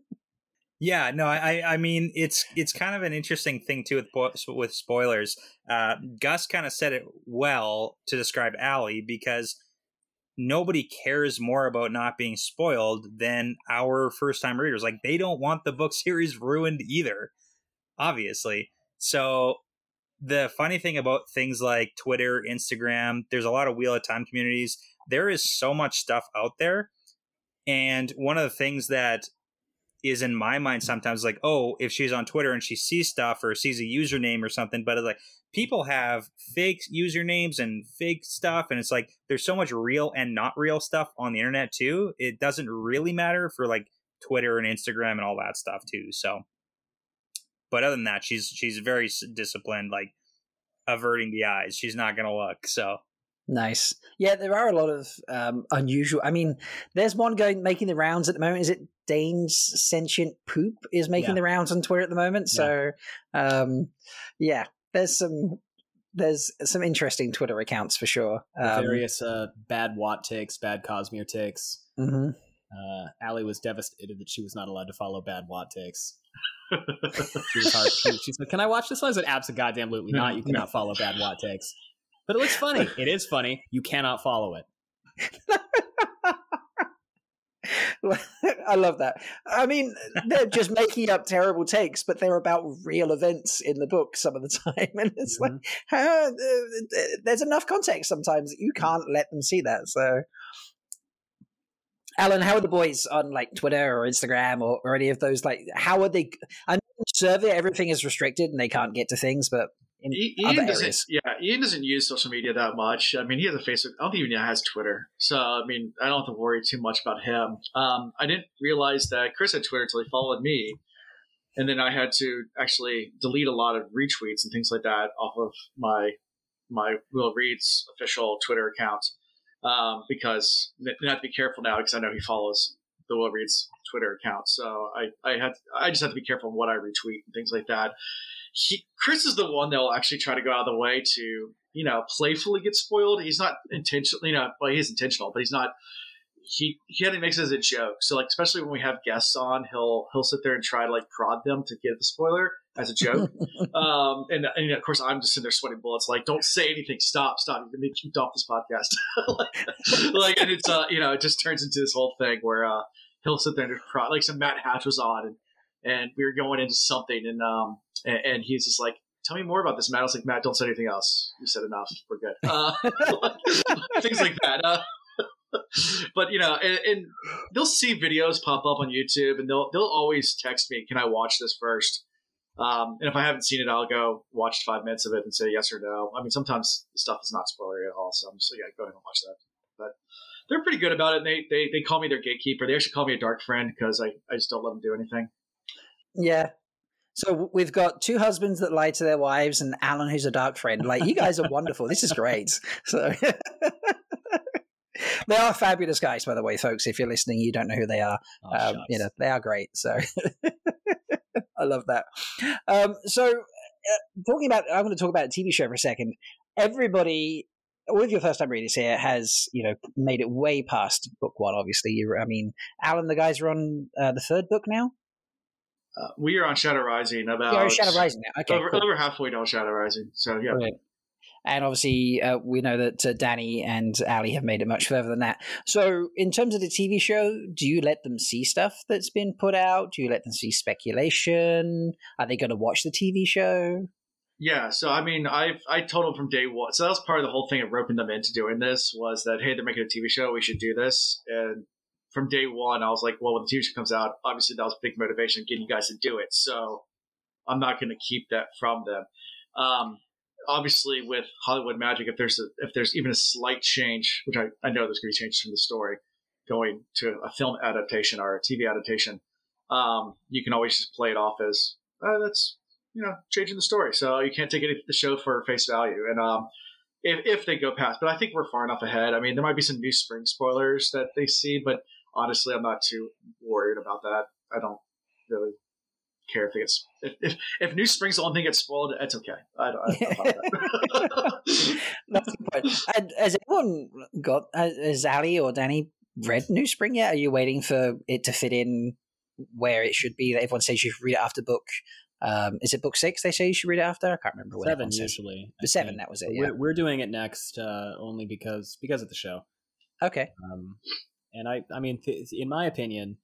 A: [laughs]
D: yeah, no, I I mean it's it's kind of an interesting thing too with with spoilers. Uh, Gus kind of said it well to describe Allie because nobody cares more about not being spoiled than our first time readers. Like they don't want the book [laughs] series ruined either, obviously. So the funny thing about things like Twitter, Instagram, there's a lot of Wheel of Time communities. There is so much stuff out there. And one of the things that is in my mind sometimes like, oh, if she's on Twitter and she sees stuff or sees a username or something, but it's like people have fake usernames and fake stuff, and it's like there's so much real and not real stuff on the internet too. It doesn't really matter for like Twitter and Instagram and all that stuff too. So, but other than that, she's she's very disciplined, like averting the eyes. She's not gonna look. So
A: Nice. Yeah, there are a lot of um, unusual. I mean, there's one going making the rounds at the moment. Is it Dane's sentient poop is making yeah. the rounds on Twitter at the moment? So, yeah. Um, yeah, there's some there's some interesting Twitter accounts for sure.
B: Um, various uh, bad WoT takes, bad Cosmere takes.
A: Mm-hmm.
B: Uh, Allie was devastated that she was not allowed to follow bad WoT takes. she, was hard, she, she said, "Can I watch this one?" I said, "Absolutely not. You cannot follow bad WoT takes." But it looks funny. it is funny. You cannot follow it. [laughs] [laughs]
A: I love that. I mean, they're just making up terrible takes, but they're about real events in the book some of the [laughs] time, and it's mm-hmm. like how, uh, there's enough context sometimes that you can't let them see that. So, Alan, how are the boys on like Twitter or Instagram or, or any of those? Like, how are they? I know survey everything is restricted and they can't get to things, but in Ian
C: doesn't,
A: areas.
C: Yeah, Ian doesn't use social media that much. I mean, he has a Facebook. I don't think even has Twitter. So, I mean, I don't have to worry too much about him. Um, I didn't realize that Chris had Twitter until he followed me. And then I had to actually delete a lot of retweets and things like that off of my my Will Reeds official Twitter account um, because I have to be careful now because I know he follows the Will Reeds Twitter account. So I I had I just have to be careful on what I retweet and things like that he, Chris is the one that will actually try to go out of the way to, you know, playfully get spoiled. He's not intentional, you know, well, he is intentional, but he's not. He he only makes it as a joke. So like, especially when we have guests on, he'll he'll sit there and try to like prod them to get the spoiler as a joke. [laughs] um, and, and you know, of course, I'm just sitting there sweating bullets. Like, don't say anything. Stop, stop. You're gonna be kicked off this podcast. [laughs] like, like, and it's uh, you know, it just turns into this whole thing where uh, he'll sit there and just prod. Like, some Matt Hatch was on and and we were going into something, and um, and, and he's just like, "Tell me more about this, Matt." I was like, "Matt, don't say anything else. You said enough. We're good." [laughs] Uh, [laughs] things like that. Uh, [laughs] but you know, and, and, they'll see videos pop up on YouTube, and they'll they'll always text me, "Can I watch this first? Um, and if I haven't seen it, I'll go watch five minutes of it and say yes or no. I mean, sometimes the stuff is not spoilery at all, so I'm just like, yeah, go ahead and watch that. But they're pretty good about it. And they, they they call me their gatekeeper. They actually call me a dark friend because I, I just don't let them do anything.
A: Yeah. So we've got two husbands that lie to their wives, and Alan, who's a dark friend. Like you guys are wonderful. This is great. [laughs] So [laughs] they are fabulous guys, by the way, folks. If you're listening, you don't know who they are. Oh, um, you know they are great. So [laughs] I love that. Um, so uh, talking about, I'm going to talk about a TV show for a second. Everybody all of your first time readers here has you know made it way past book one obviously you i mean alan the guys are on uh, the third book now
C: uh, we are on Shadow Rising about
A: yeah, Shadow Rising now. Okay,
C: over, cool. over halfway down Shadow Rising. So yeah.
A: And obviously, uh, we know that uh, Danny and Ali have made it much further than that. So, in terms of the TV show, do you let them see stuff that's been put out? Do you let them see speculation? Are they going to watch the TV show?
C: Yeah, so I mean, I I told them from day one. So that was part of the whole thing of roping them into doing this was that hey, they're making a TV show, we should do this, and from day one, I was like, well, when the show comes out, obviously that was a big motivation getting you guys to do it. So I'm not going to keep that from them. Um, obviously, with Hollywood Magic, if there's a, if there's even a slight change, which I, I know there's going to be changes from the story, going to a film adaptation or a TV adaptation, um, you can always just play it off as uh, that's you know changing the story. So you can't take any, the show for face value. And um, if if they go past, but I think we're far enough ahead. I mean, there might be some new spring spoilers that they see, but honestly, I'm not too worried about that. I don't really care if it gets if if, if New Spring's the only thing gets spoiled, it's okay. I don't. I
A: don't [laughs] That's the point. And has anyone got has Ali or Danny read New Spring yet? Are you waiting for it to fit in where it should be? That everyone says you should read it after book. Um, is it book six? They say you should read it after. I can't remember.
B: Seven usually.
A: The seven. That was it. Yeah.
B: We're, we're doing it next uh, only because because of the show.
A: Okay.
B: Um, and I, I mean, th- in my opinion,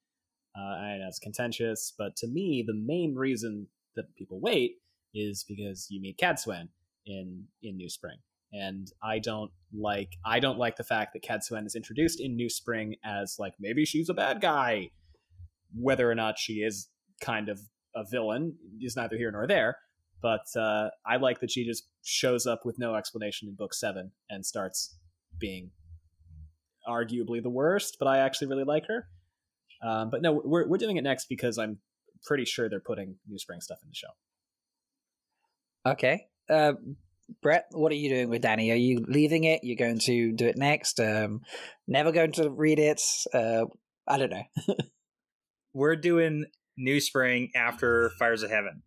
B: uh, know it's contentious, but to me, the main reason that people wait is because you meet Cadsuane in in New Spring, and I don't like I don't like the fact that Cadsuane is introduced in New Spring as like maybe she's a bad guy. whether or not she is kind of a villain is neither here nor there. But uh, I like that she just shows up with no explanation in book seven and starts being arguably the worst. But I actually really like her. Um, but no, we're we're doing it next because I'm pretty sure they're putting New Spring stuff in the show.
A: Okay. Uh, Brett, what are you doing with Danny? Are you leaving it? You're going to do it next? Um, never going to read it? Uh, I don't know. [laughs]
D: We're doing New Spring after Fires of Heaven.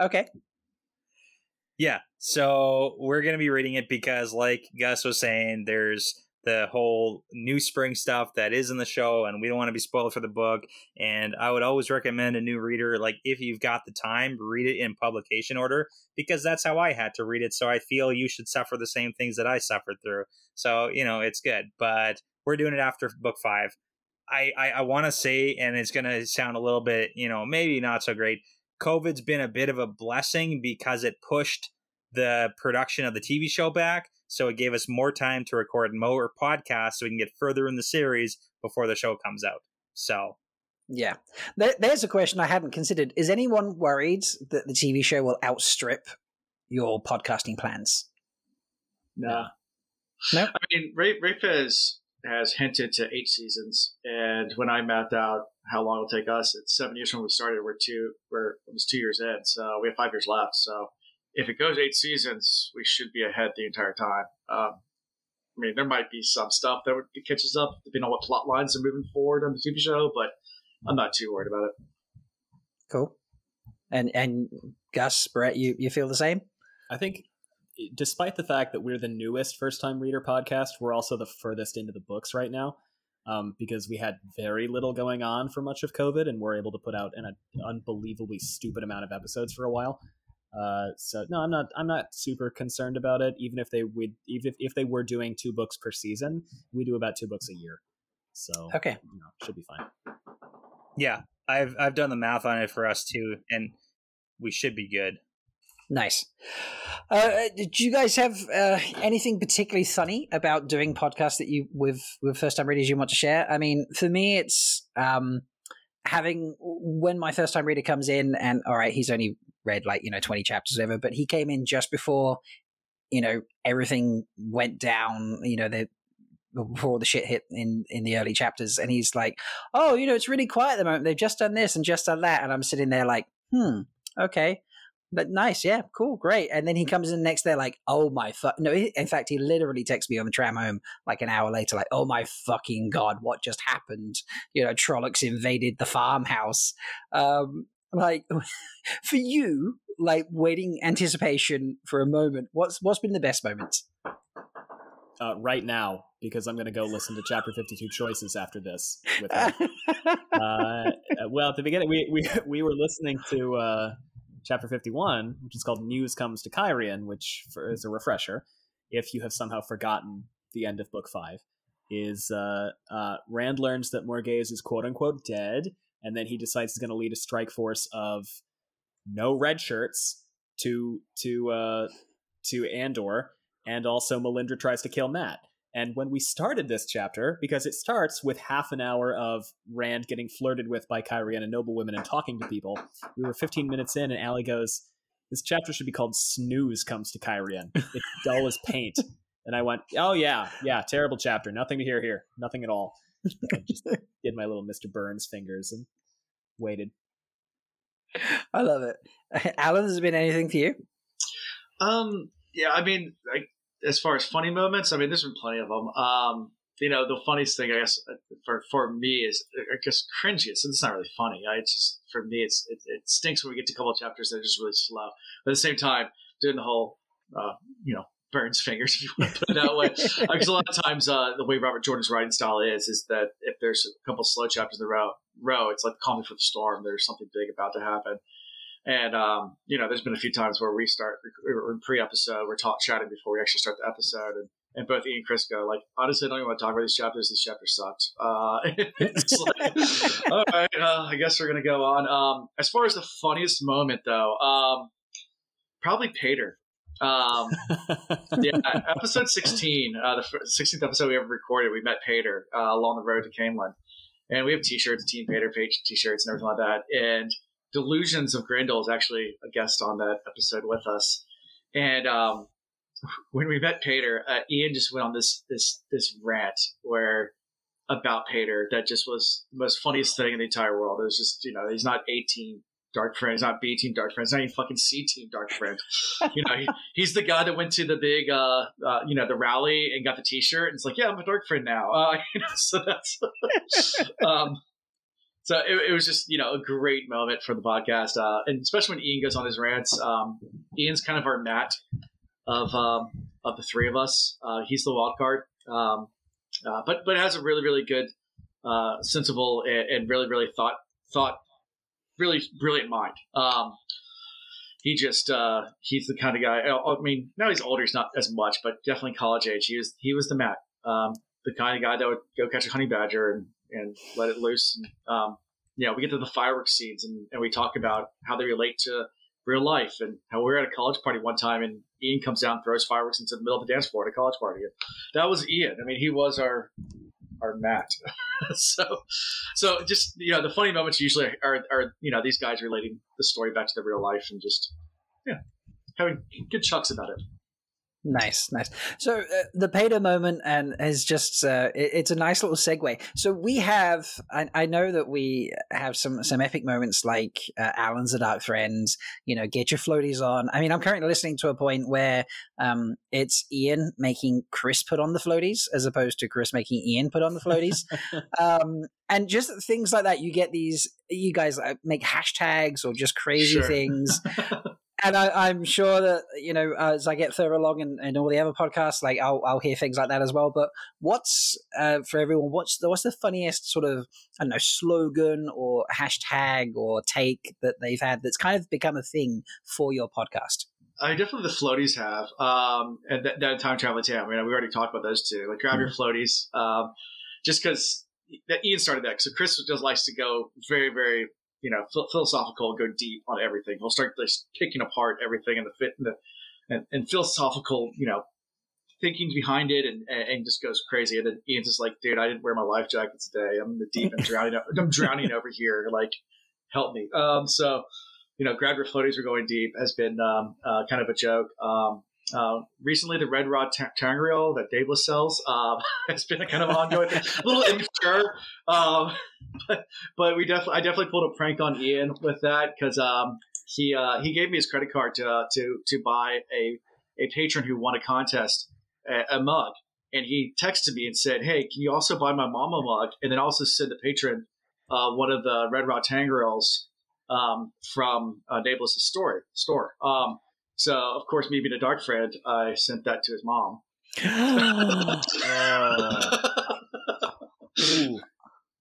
A: okay.
D: Yeah. So we're going to be reading it because, like Gus was saying, there's the whole new spring stuff that is in the show and we don't want to be spoiled for the book. And i would always recommend a new reader like if you've got the time read it in publication order because that's how i had to read it. So i feel you should suffer the same things that i suffered through. So you know it's good. But we're doing it after book five. I i, I want to say and it's going to sound a little bit you know maybe not so great covid's been a bit of a blessing because it pushed the production of the tv show back so it gave us more time to record more podcasts so we can get further in the series before the show comes out. So
A: yeah. There's a question I hadn't considered. Is anyone worried that the TV show will outstrip your podcasting plans?
C: No.
A: No?
C: I mean, Ray, Ray Fez has hinted to eight seasons, and when I mapped out how long it'll take us, it's seven years from when we started. We're two, we're almost two years in, so we have five years left. So if it goes eight seasons, we should be ahead the entire time. Um, I mean, there might be some stuff that catches up depending on what plot lines are moving forward on the TV show, but I'm not too worried about it.
A: Cool. And and Gus, Brett, you you feel the same?
B: I think, despite the fact that we're the newest first time reader podcast, we're also the furthest into the books right now. Um, because we had very little going on for much of COVID, and we're able to put out an unbelievably stupid amount of episodes for a while. Uh, so no, I'm not. I'm not super concerned about it. Even if they would, even if, if they were doing two books per season, we do about two books a year. So
A: okay,
B: you know, should be fine.
D: Yeah, I've I've done the math on it for us too, and we should be good.
A: Nice. Uh, did you guys have uh, anything particularly funny about doing podcasts that you with with first time readers you want to share? I mean, for me, it's um, having when my first time reader comes in and all right, he's only read like you know 20 chapters whatever but he came in just before you know everything went down you know the before the shit hit in in the early chapters. And he's like oh you know it's really quiet at the moment. They've just done this and just done that. And i'm sitting there like hmm okay but nice yeah cool great. And then he comes in next there like oh my fuck no in fact he literally texts me on the tram home like an hour later like oh my fucking god what just happened? You know trollocs invaded the farmhouse. Um like [laughs] for you like waiting anticipation for a moment what's what's been the best moment?
B: Uh, right now because i'm going to go listen to chapter 52 choices after this with [laughs] uh, well at the beginning we, we we were listening to uh, chapter 51 which is called news comes to Cairhien which for, is a refresher if you have somehow forgotten the end of book five is uh, uh, rand learns that morgase is quote unquote dead and then he decides he's going to lead a strike force of no red shirts to to uh, to Andor, and also Melindhra tries to kill Mat. And when we started this chapter, because it starts with half an hour of Rand getting flirted with by Cairhien and noblewomen and talking to people, we were 15 minutes in, and Allie goes, "This chapter should be called Snooze Comes to Cairhien. It's [laughs] dull as paint." And I went, "Oh yeah, yeah, terrible chapter. Nothing to hear here. Nothing at all." I just [laughs] did my little Mr. Burns fingers and waited.
A: I love it. [laughs] Alan, has there been anything for you?
C: Um, yeah, I mean, like as far as funny moments, I mean, there's been plenty of them. Um, you know, the funniest thing I guess uh, for for me is I guess cringiest. It's not really funny. I just for me, it's it, it stinks when we get to a couple chapters that are just really slow. But at the same time, doing the whole, uh, you know, burns [laughs] fingers, if you want to put it that way. Because a lot of times, uh, the way Robert Jordan's writing style is, is that if there's a couple slow chapters in a row, row, it's like calming for the storm. There's something big about to happen. And um, you know, there's been a few times where we start pre-episode, we're talk chatting before we actually start the episode, and, and both Ian and Chris go like, honestly, I don't even want to talk about these chapters. These chapters sucked. Uh, [laughs] it's like, [laughs] all right, uh, I guess we're gonna go on. Um, as far as the funniest moment, though, um, probably Paitr. Um, [laughs] yeah, episode 16, uh, the 16th episode we ever recorded, we met Paitr uh, along the road to Caemlyn. and we have T-shirts, Team Paitr page T-shirts, and everything like that. And Delusions of Grindel is actually a guest on that episode with us. And um, [laughs] when we met Paitr, uh, Ian just went on this this this rant where about Paitr that just was the most funniest thing in the entire world. It was just you know he's not 18 Dark Friend. He's not B Team Dark Friend. He's not even fucking C Team Dark Friend. [laughs] you know, he, he's the guy that went to the big, uh, uh, you know, the rally and got the T-shirt. And it's like, yeah, I'm a Dark Friend now. Uh, [laughs] you know, so that's, um, so it, it, was just you know a great moment for the podcast, uh, and especially when Ian goes on his rants. Um, Ian's kind of our Mat of um, of the three of us. Uh, he's the wild card, um, uh, but but has a really really good, uh, sensible and, and really really thought thought really brilliant mind. Um, he just uh, he's the kind of guy. I mean, now he's older, he's not as much, but definitely college age. He was he was the Mat, um, the kind of guy that would go catch a honey badger and, and let it loose. And, um, you know, we get to the fireworks scenes and, and we talk about how they relate to real life and how we were at a college party one time and Ian comes down, and throws fireworks into the middle of the dance floor at a college party. And that was Ian. I mean, he was our our Mat. [laughs] so, so just you know, the funny moments usually are, are you know these guys relating the story back to the real life and just yeah, having good chucks about it.
A: Nice, nice. So uh, the Paitr moment and is just uh, it, it's a nice little segue. So we have, I, I, know that we have some some epic moments like uh, Alan's a dark friend. You know, get your floaties on. I mean, I'm currently listening to a point where um, it's Ian making Chris put on the floaties as opposed to Chris making Ian put on the floaties, [laughs] um, and just things like that. You get these. You guys uh, make hashtags or just crazy sure. things. [laughs] and I, am sure that you know as I get further along in, in, all the other podcasts, like I'll, I'll hear things like that as well. But what's uh, for everyone? What's the what's the funniest sort of I don't know slogan or hashtag or take that they've had that's kind of become a thing for your podcast?
C: I definitely the floaties have, um, and that, that time travel too. I mean, we already talked about those two. Like grab mm-hmm. your floaties, um, just because that Ian started that. So Chris just likes to go very, very you know, philosophical, go deep on everything. He'll start just picking apart everything and the fit and the and, and philosophical, you know, thinking behind it, and, and just goes crazy. And then Ian's just like, dude, I didn't wear my life jacket today. I'm in the deep and drowning. I'm drowning over here. Like, help me. Um, so, you know, grab your floaties. We're going deep has been um, uh, kind of a joke. Um, uh, recently, the Red Rod t- ter'angreal that Daedalus sells uh, [laughs] has been a kind of ongoing, a little immature, um, [laughs] but, but we definitely, I definitely pulled a prank on Ian with that because um, he uh, he gave me his credit card to uh, to to buy a a patron who won a contest a, a, mug, and he texted me and said, "Hey, can you also buy my mama mug, and then also send the patron uh, one of the Red Rod ter'angreals um, from uh, story store." Um, so, of course, me being a dark friend, I sent that to his mom. [laughs] oh.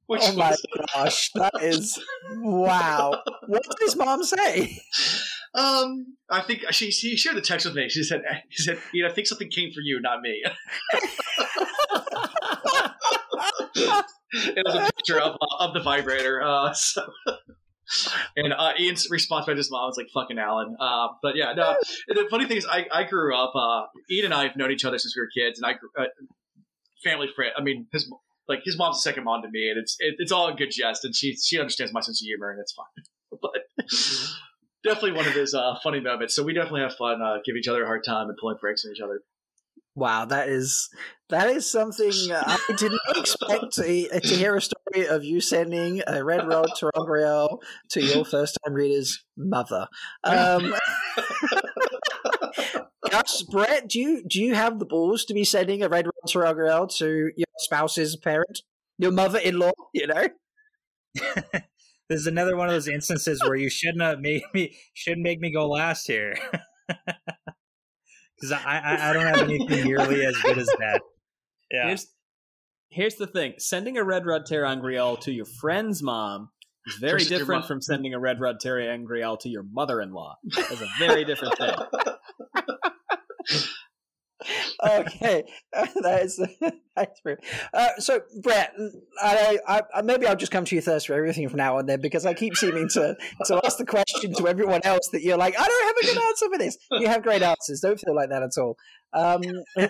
A: Which oh my gosh, that is wow! What did his mom say?
C: Um, I think she she shared the text with me. She said, "She said, you know, I think something came for you, not me." [laughs] it was a picture of uh, of the vibrator. Uh, so and uh, Ian's response by his mom was like "fucking Alan." Uh, but yeah, no. [laughs] The funny thing is, I, I grew up. Uh, Ian and I have known each other since we were kids, and I grew, uh, family friend. I mean, his like his mom's a second mom to me, and it's it, it's all a good jest, and she she understands my sense of humor, and it's fine. [laughs] but definitely one of his uh, funny moments. So we definitely have fun, uh, give each other a hard time, and pulling pranks on each other.
A: Wow, that is that is something I did not [laughs] expect to, to hear a story of you sending a Red Rod Ter'angreal to your [laughs] first time reader's mother. [laughs] Um, Gus, Brett, do you do you have the balls to be sending a Red Rod Ter'angreal to your spouse's parent, your mother-in-law? You know.
D: this is another one of those instances where you shouldn't have made me should make me go last here because I, I, I don't have anything nearly as good as that. [laughs]
B: Yeah. Here's, here's the thing: sending a red rod ter'angreal to your friend's mom is very different from sending a red rod ter'angreal to your mother-in-law. It's a very different thing. [laughs]
A: okay, [laughs] that is [laughs] that's true. Uh, so, Brett, I, I, I, maybe I'll just come to you first for everything from now on, then, because I keep seeming to to ask the question to everyone else that you're like, I don't have a good answer for this. You have great answers. Don't feel like that at all. Um,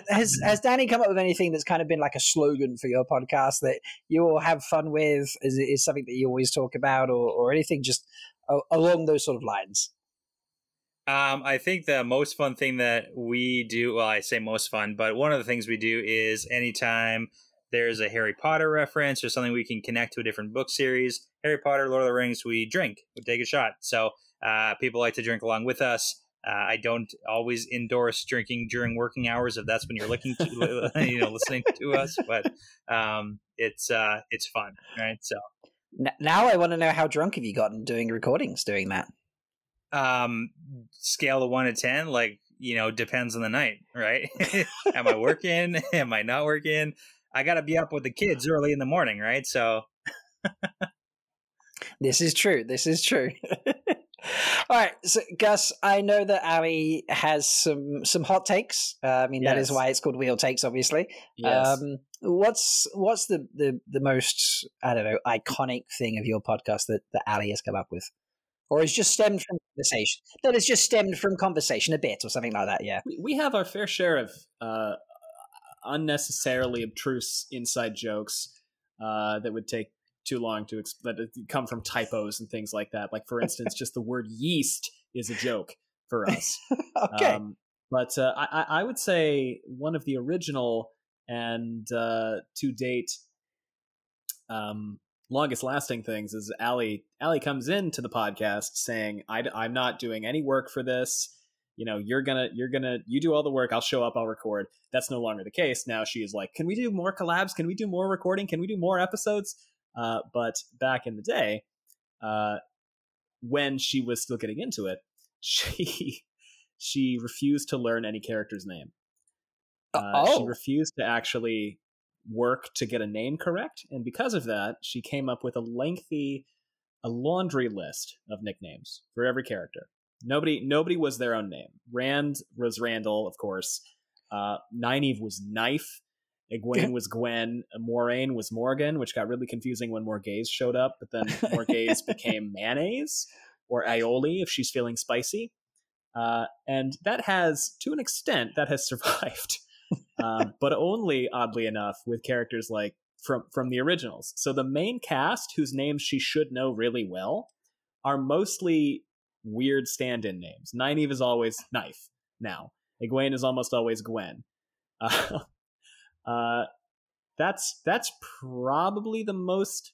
A: has has Danny come up with anything that's kind of been like a slogan for your podcast that you all have fun with? Is is something that you always talk about, or or anything just along those sort of lines?
D: Um, I think the most fun thing that we do, well, I say most fun, but one of the things we do is anytime there's a Harry Potter reference or something we can connect to a different book series, Harry Potter, Lord of the Rings, we drink, we take a shot. So uh, people like to drink along with us. Uh, I don't always endorse drinking during working hours if that's when you're looking to, [laughs] you know, listening to us, but um, it's uh, it's fun, right? So
A: now I want to know how drunk have you gotten doing recordings doing that?
D: Um scale of one to ten like you know depends on the night right? [laughs] Am i working? [laughs] Am i not working? I gotta be up with the kids early in the morning right? So [laughs]
A: this is true. This is true. All right. So gus i know that ali has some some hot takes. Uh, i mean yes. that is why it's called wheel takes obviously. Yes. um what's what's the, the the most i don't know iconic thing of your podcast that that ali has come up with or is just stemmed from conversation. That is just stemmed from conversation a bit, or something like that. Yeah,
B: we have our fair share of uh, unnecessarily obtruse inside jokes uh, that would take too long to exp- that come from typos and things like that. Like for instance, just the word yeast is a joke for us. [laughs]
A: okay, um,
B: but uh, I, I would say one of the original and uh, to date um, longest lasting things is Ali. Ali comes into the podcast saying, I, "I'm not doing any work for this. You know, you're gonna, you're gonna, you do all the work. I'll show up. I'll record." That's no longer the case. Now she is like, "Can we do more collabs? Can we do more recording? Can we do more episodes?" Uh, but back in the day, uh, when she was still getting into it, [laughs] she she refused to learn any character's name. Uh, oh. She refused to actually work to get a name correct, and because of that, she came up with a lengthy, a laundry list of nicknames for every character. Nobody, nobody was their own name. Rand was Randall, of course. Uh, Nynaeve was Knife. Egwene was Gwen. Moiraine was Morgan, which got really confusing when Morgase showed up. But then [laughs] Morgase became mayonnaise or aioli if she's feeling spicy. Uh, and that has, to an extent, that has [laughs] survived um, but only oddly enough with characters like from from the originals. So the main cast, whose names she should know really well, are mostly weird stand-in names. Nynaeve is always Knife now. Egwene is almost always Gwen. [laughs] Uh, uh, that's that's probably the most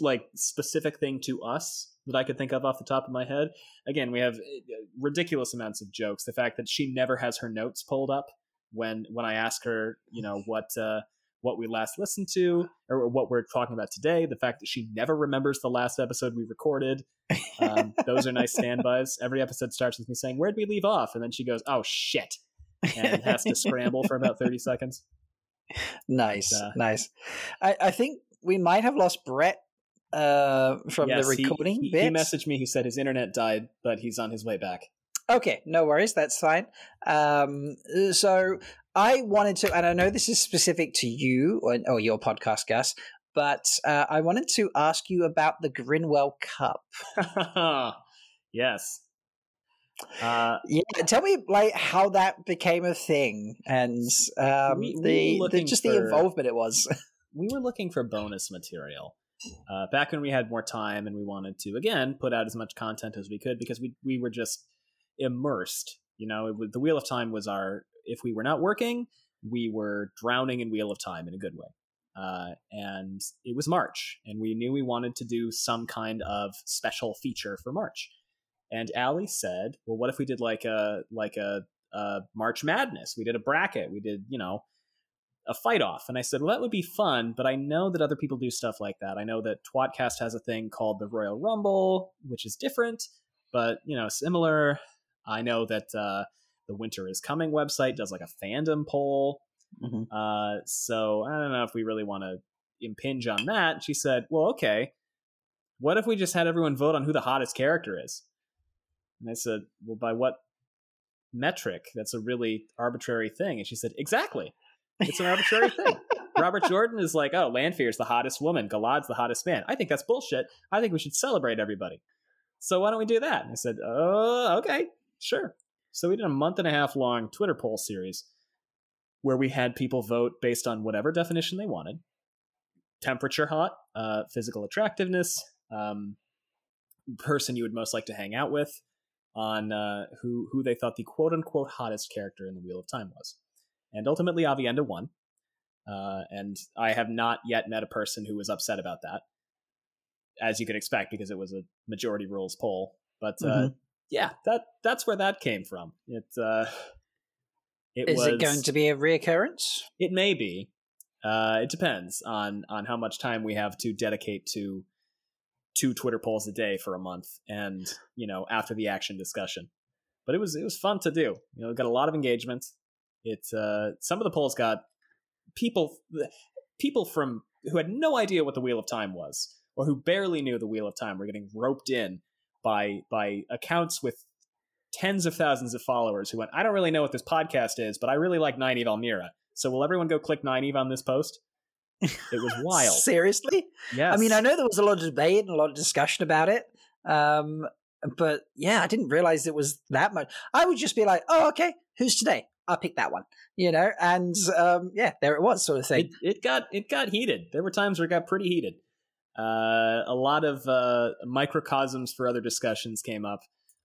B: like specific thing to us that I could think of off the top of my head. Again, we have uh, ridiculous amounts of jokes. The fact that she never has her notes pulled up when when I ask her, you know, what uh, what we last listened to or what we're talking about today, the fact that she never remembers the last episode we recorded. Um, [laughs] those are nice standbys. Every episode starts with me saying, "Where'd we leave off?" and then she goes, "Oh shit," and has to scramble for about thirty seconds.
A: Nice, uh, nice. I, I think we might have lost Brett uh, from yes, the recording.
B: He, he, he, messaged me. He said his internet died, but he's on his way back.
A: Okay, no worries. That's fine. Um, so I wanted to, and I know this is specific to you or, or your podcast, Gus, but uh, I wanted to ask you about the Grinwell Cup. [laughs]
B: yes.
A: Uh, yeah, tell me like how that became a thing and um, we, we the, the, just for, the involvement it was. [laughs]
B: we were looking for bonus material uh, back when we had more time and we wanted to again put out as much content as we could because we we were just immersed. You know, the Wheel of Time was our. If we were not working, we were drowning in Wheel of Time in a good way. Uh, and it was March, and we knew we wanted to do some kind of special feature for March. And Ali said, "Well, what if we did like a like a, a March Madness? We did a bracket. We did, you know, a fight off." And I said, "Well, that would be fun, but I know that other people do stuff like that. I know that Twatcast has a thing called the Royal Rumble, which is different, but you know, similar. I know that uh, the Winter is Coming website does like a fandom poll. Mm-hmm. Uh, so I don't know if we really want to impinge on that. She said, "Well, okay. What if we just had everyone vote on who the hottest character is?" And I said, "Well, by what metric that's a really arbitrary thing. And she said, Exactly. It's an arbitrary thing. [laughs] Robert Jordan is like, oh, Lanfear's the hottest woman, Galad's the hottest man. I think that's bullshit. I think we should celebrate everybody. So why don't we do that? And I said, oh, okay, sure. So we did a month and a half long Twitter poll series where we had people vote based on whatever definition they wanted temperature hot, uh, physical attractiveness, um, person you would most like to hang out with, on uh, who who they thought the quote unquote hottest character in the Wheel of Time was, and ultimately Aviendha won. Uh, and I have not yet met a person who was upset about that, as you could expect, because it was a majority rules poll. But uh, mm-hmm. Yeah, that that's where that came from. It uh,
A: it is was, it going to be a reoccurrence?
B: It may be. Uh, it depends on on how much time we have to dedicate to two Twitter polls a day for a month, and you know after the action discussion. But it was it was fun to do. You know, got a lot of engagement. It uh, some of the polls got people people from who had no idea what the Wheel of Time was, or who barely knew the Wheel of Time, were getting roped in by by accounts with tens of thousands of followers who went, I don't really know what this podcast is, but I really like Nynaeve al'Meara. So will everyone go click Nynaeve on this post? It was [laughs] wild.
A: Seriously?
B: Yeah.
A: I mean, I know there was a lot of debate and a lot of discussion about it. Um, but yeah, I didn't realize it was that much. I would just be like, oh, okay, who's today? I'll pick that one, you know, and um, yeah, there it was, sort of thing.
B: It, it, got it got heated. There were times where it got pretty heated. Uh, a lot of uh, microcosms for other discussions came up.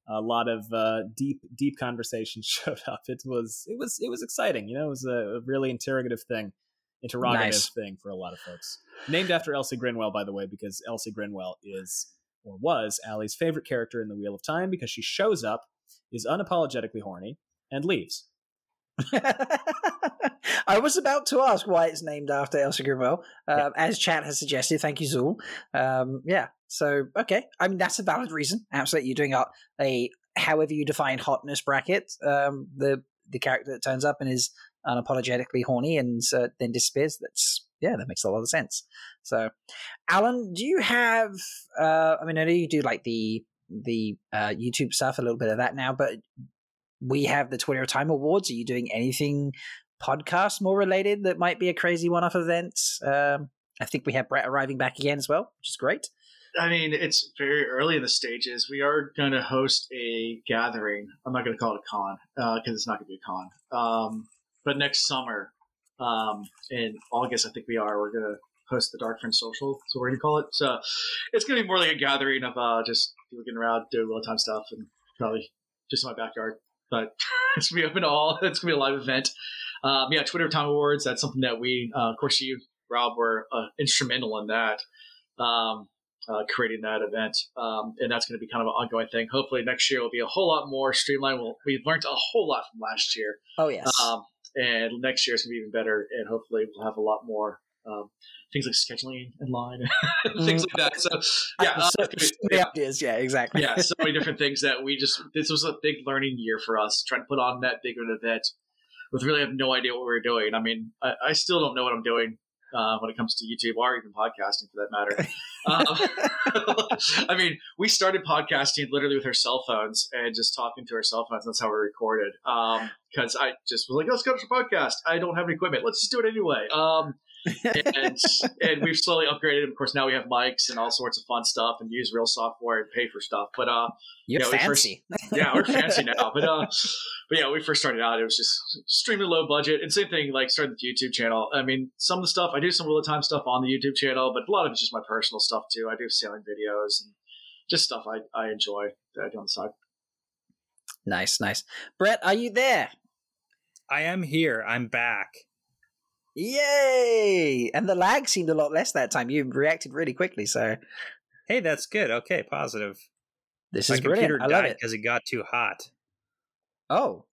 B: A lot of uh, deep deep conversations [laughs] showed up. It was it was it was exciting. You know, it was a, really interrogative thing, interrogative nice. thing for a lot of folks. Named after Elsie Grinwell, by the way, because Elsie Grinwell is or was Allie's favorite character in the Wheel of Time because she shows up, is unapologetically horny, and leaves. [laughs] [laughs]
A: I was about to ask why it's named after Elsa Grinwell, uh, yeah. as chat has suggested. Thank you, Zool. Um, yeah, so okay. I mean, that's a valid reason. Absolutely, you're doing a, a however you define hotness bracket. Um, the the character that turns up and is unapologetically horny and uh, then disappears. That's yeah, that makes a lot of sense. So, Alan, do you have? Uh, I mean, I know you do like the the uh, YouTube stuff, a little bit of that now, but we have the Twitter Time Awards. Are you doing anything podcast more related that might be a crazy one off event? Um, I think we have Brett arriving back again as well, which is great.
C: I mean, it's very early in the stages. We are going to host a gathering. I'm not going to call it a con because uh, it's not going to be a con. Um, but next summer, um, in August, I think we are. We're going to host the Dark Friend Social. So we're going to call it. So it's going to be more like a gathering of uh, just people getting around, doing real time stuff, and probably just in my backyard but [laughs] it's gonna be open to all. It's gonna be a live event. Um, yeah, Twitter Time Awards. That's something that we, uh, of course, you, Rob, were uh, instrumental in that, um, uh, creating that event, um, and that's going to be kind of an ongoing thing. Hopefully, next year will be a whole lot more streamlined. We'll, we learned a whole lot from last year.
A: Oh yes.
C: Um, and next year is going to be even better, and hopefully, we'll have a lot more um, things like scheduling in line, [laughs] things like that. So yeah, uh,
A: so, so yeah. ideas. Yeah, exactly.
C: yeah, so many different things that we just. This was a big learning year for us, trying to put on that big of an event with really have no idea what we were doing. I mean, I, I still don't know what I'm doing uh, when it comes to YouTube or even podcasting for that matter. uh, [laughs] [laughs] I mean, we started podcasting literally with our cell phones and just talking to our cell phones. That's how we recorded. Because um, I just was like, let's go to a podcast. I don't have any equipment. Let's just do it anyway. Um, and and we've slowly upgraded. Of course, now we have mics and all sorts of fun stuff, and use real software and pay for stuff. But uh,
A: you're yeah,
C: fancy. First, yeah, we're [laughs] fancy now. But uh, but yeah, we first started out, it was just extremely low budget. And same thing, like starting the YouTube channel. I mean, some of the stuff I do some real time stuff on the YouTube channel, but a lot of it's just my personal stuff too. I do sailing videos and just stuff I I enjoy that I do on the side.
A: Nice, nice. Brett, are you there?
D: I am here. I'm back.
A: Yay! And the lag seemed a lot less that time. You reacted really quickly, so
D: hey, that's good. Okay, positive.
A: This My is brilliant. I love it
D: because it got too hot.
A: Oh,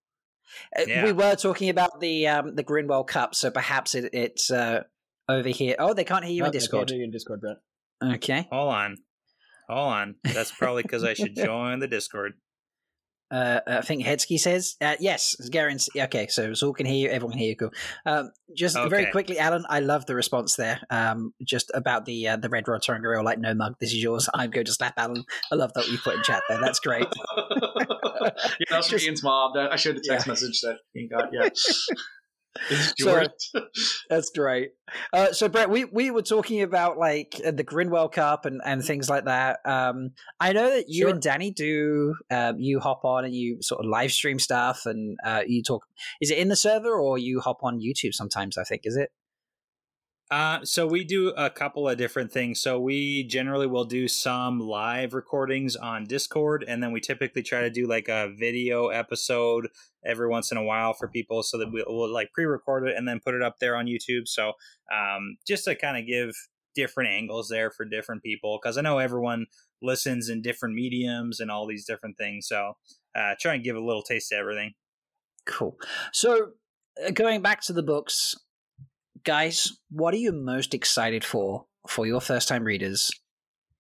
A: uh, yeah. we were talking about the um, the Grinwell Cup, so perhaps it, it's uh, over here. Oh, they can't hear you oh, in Discord.
B: They can't hear you in Discord, Brett.
A: Okay,
D: hold on, hold on. That's probably because I should join the Discord.
A: Uh, I think Hedsky says uh, yes. Garen. Okay, so Zool can hear you. Everyone can hear you. Cool. Um, just okay. very quickly, Alan. I love the response there. Um, just about the uh, the red rod ter'angreal. Like no mug. This is yours. I'm going to slap Alan. I love that you put in chat there. That's great. [laughs]
C: yeah, that's
A: Just-
C: Ian's mom. I showed the text
A: Yeah.
C: message that Ian got. Yeah. [laughs] It's
A: So- [laughs] That's great. Uh, so, Brett, we, we were talking about like uh, the Grinwell Cup and, and things like that. Um, I know that you
B: Sure.
A: and Danny do. Um, you hop on and you sort of live stream stuff, and uh, you talk. Is it in the server or you hop on YouTube sometimes? I think is it.
D: Uh, so we do a couple of different things. So we generally will do some live recordings on Discord, and then we typically try to do like a video episode every once in a while for people, so that we'll, we'll like pre-record it and then put it up there on YouTube. So um, just to kind of give different angles there for different people, because I know everyone listens in different mediums and all these different things. So uh, try and give a little taste of everything.
A: Cool. So, uh, going back to the books, guys, what are you most excited for for your first time readers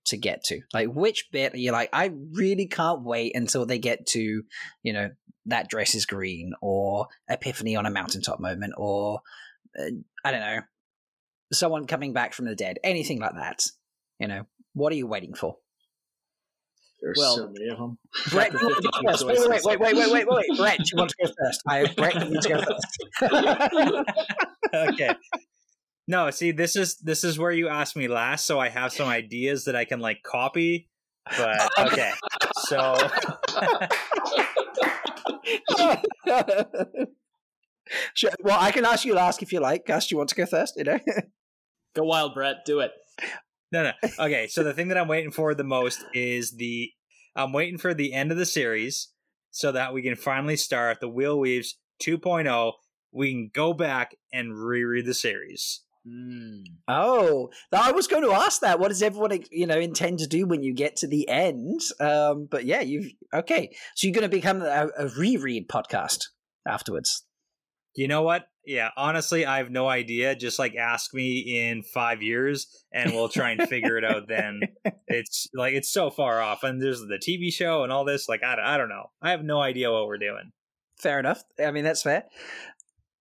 A: to get to? Like, which bit are you like, I really can't wait until they get to, you know, that dress is green or Epiphany on a mountaintop moment or, uh, I don't know, someone coming back from the dead, anything like that. You know, what are you waiting for?
C: There's
B: Well-
C: so many of them.
A: Brett, you want to go first. wait, wait, wait, wait, wait, wait, wait, wait. Brett, [laughs] you want to go first? I Brett, you need to go first. [laughs]
D: okay. No, see, this is this is where you asked me last, so I have some ideas that I can like copy. But [laughs] okay, so
A: Sure. Well, I can ask you last if you like. Gus, do you want to go first? You know.
B: Go wild, Brett. Do it.
D: No, no. [laughs] Okay, so the thing that I'm waiting for the most is the I'm waiting for the end of the series so that we can finally start the Wheel Weaves 2.0. We can go back and reread the series.
B: Mm.
A: oh, I was going to ask that. What does everyone, you know, intend to do when you get to the end? Um, but yeah, you've okay. So you're going to become a, a reread podcast afterwards.
D: You know what? Yeah, honestly, I have no idea. Just like ask me in five years, and we'll try and figure it out then. [laughs] It's like it's so far off, and there's the TV show and all this. Like I, don't- I don't know. I have no idea what we're doing.
A: Fair enough. I mean, that's fair.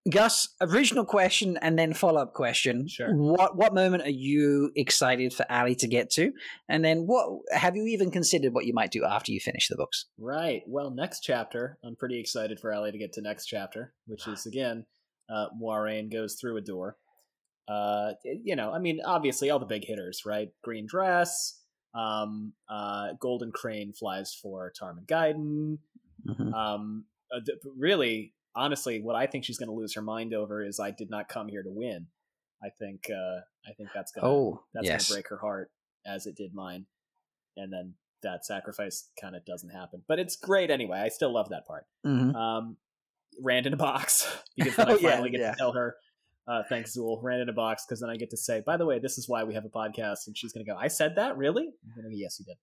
A: Gus, original question and then follow up question.
B: Sure.
A: What what moment are you excited for Allie to get to? And then what have you even considered what you might do after you finish the books?
B: Right. Well, next chapter, I'm pretty excited for Ellie to get to next chapter, which ah. is again, uh, Moiraine goes through a door. Uh, you know, I mean, obviously all the big hitters, right? Green dress, um, uh, Golden Crane flies for Tarmon Gai'don.
A: Mm-hmm.
B: Um, uh, th- really, honestly, what I think she's going to lose her mind over is I did not come here to win. I think, uh, I think that's gonna
A: Oh,
B: that's
A: yes.
B: gonna break her heart as it did mine and then that sacrifice kind of doesn't happen but it's great anyway i still love that part
A: Mhm.
B: um rand in a box [laughs] because then i
A: Oh, yeah,
B: finally get
A: yeah.
B: to tell her uh thanks zool rand in a box because then i get to say by the way this is why we have a podcast and she's gonna go i said that really go, yes you did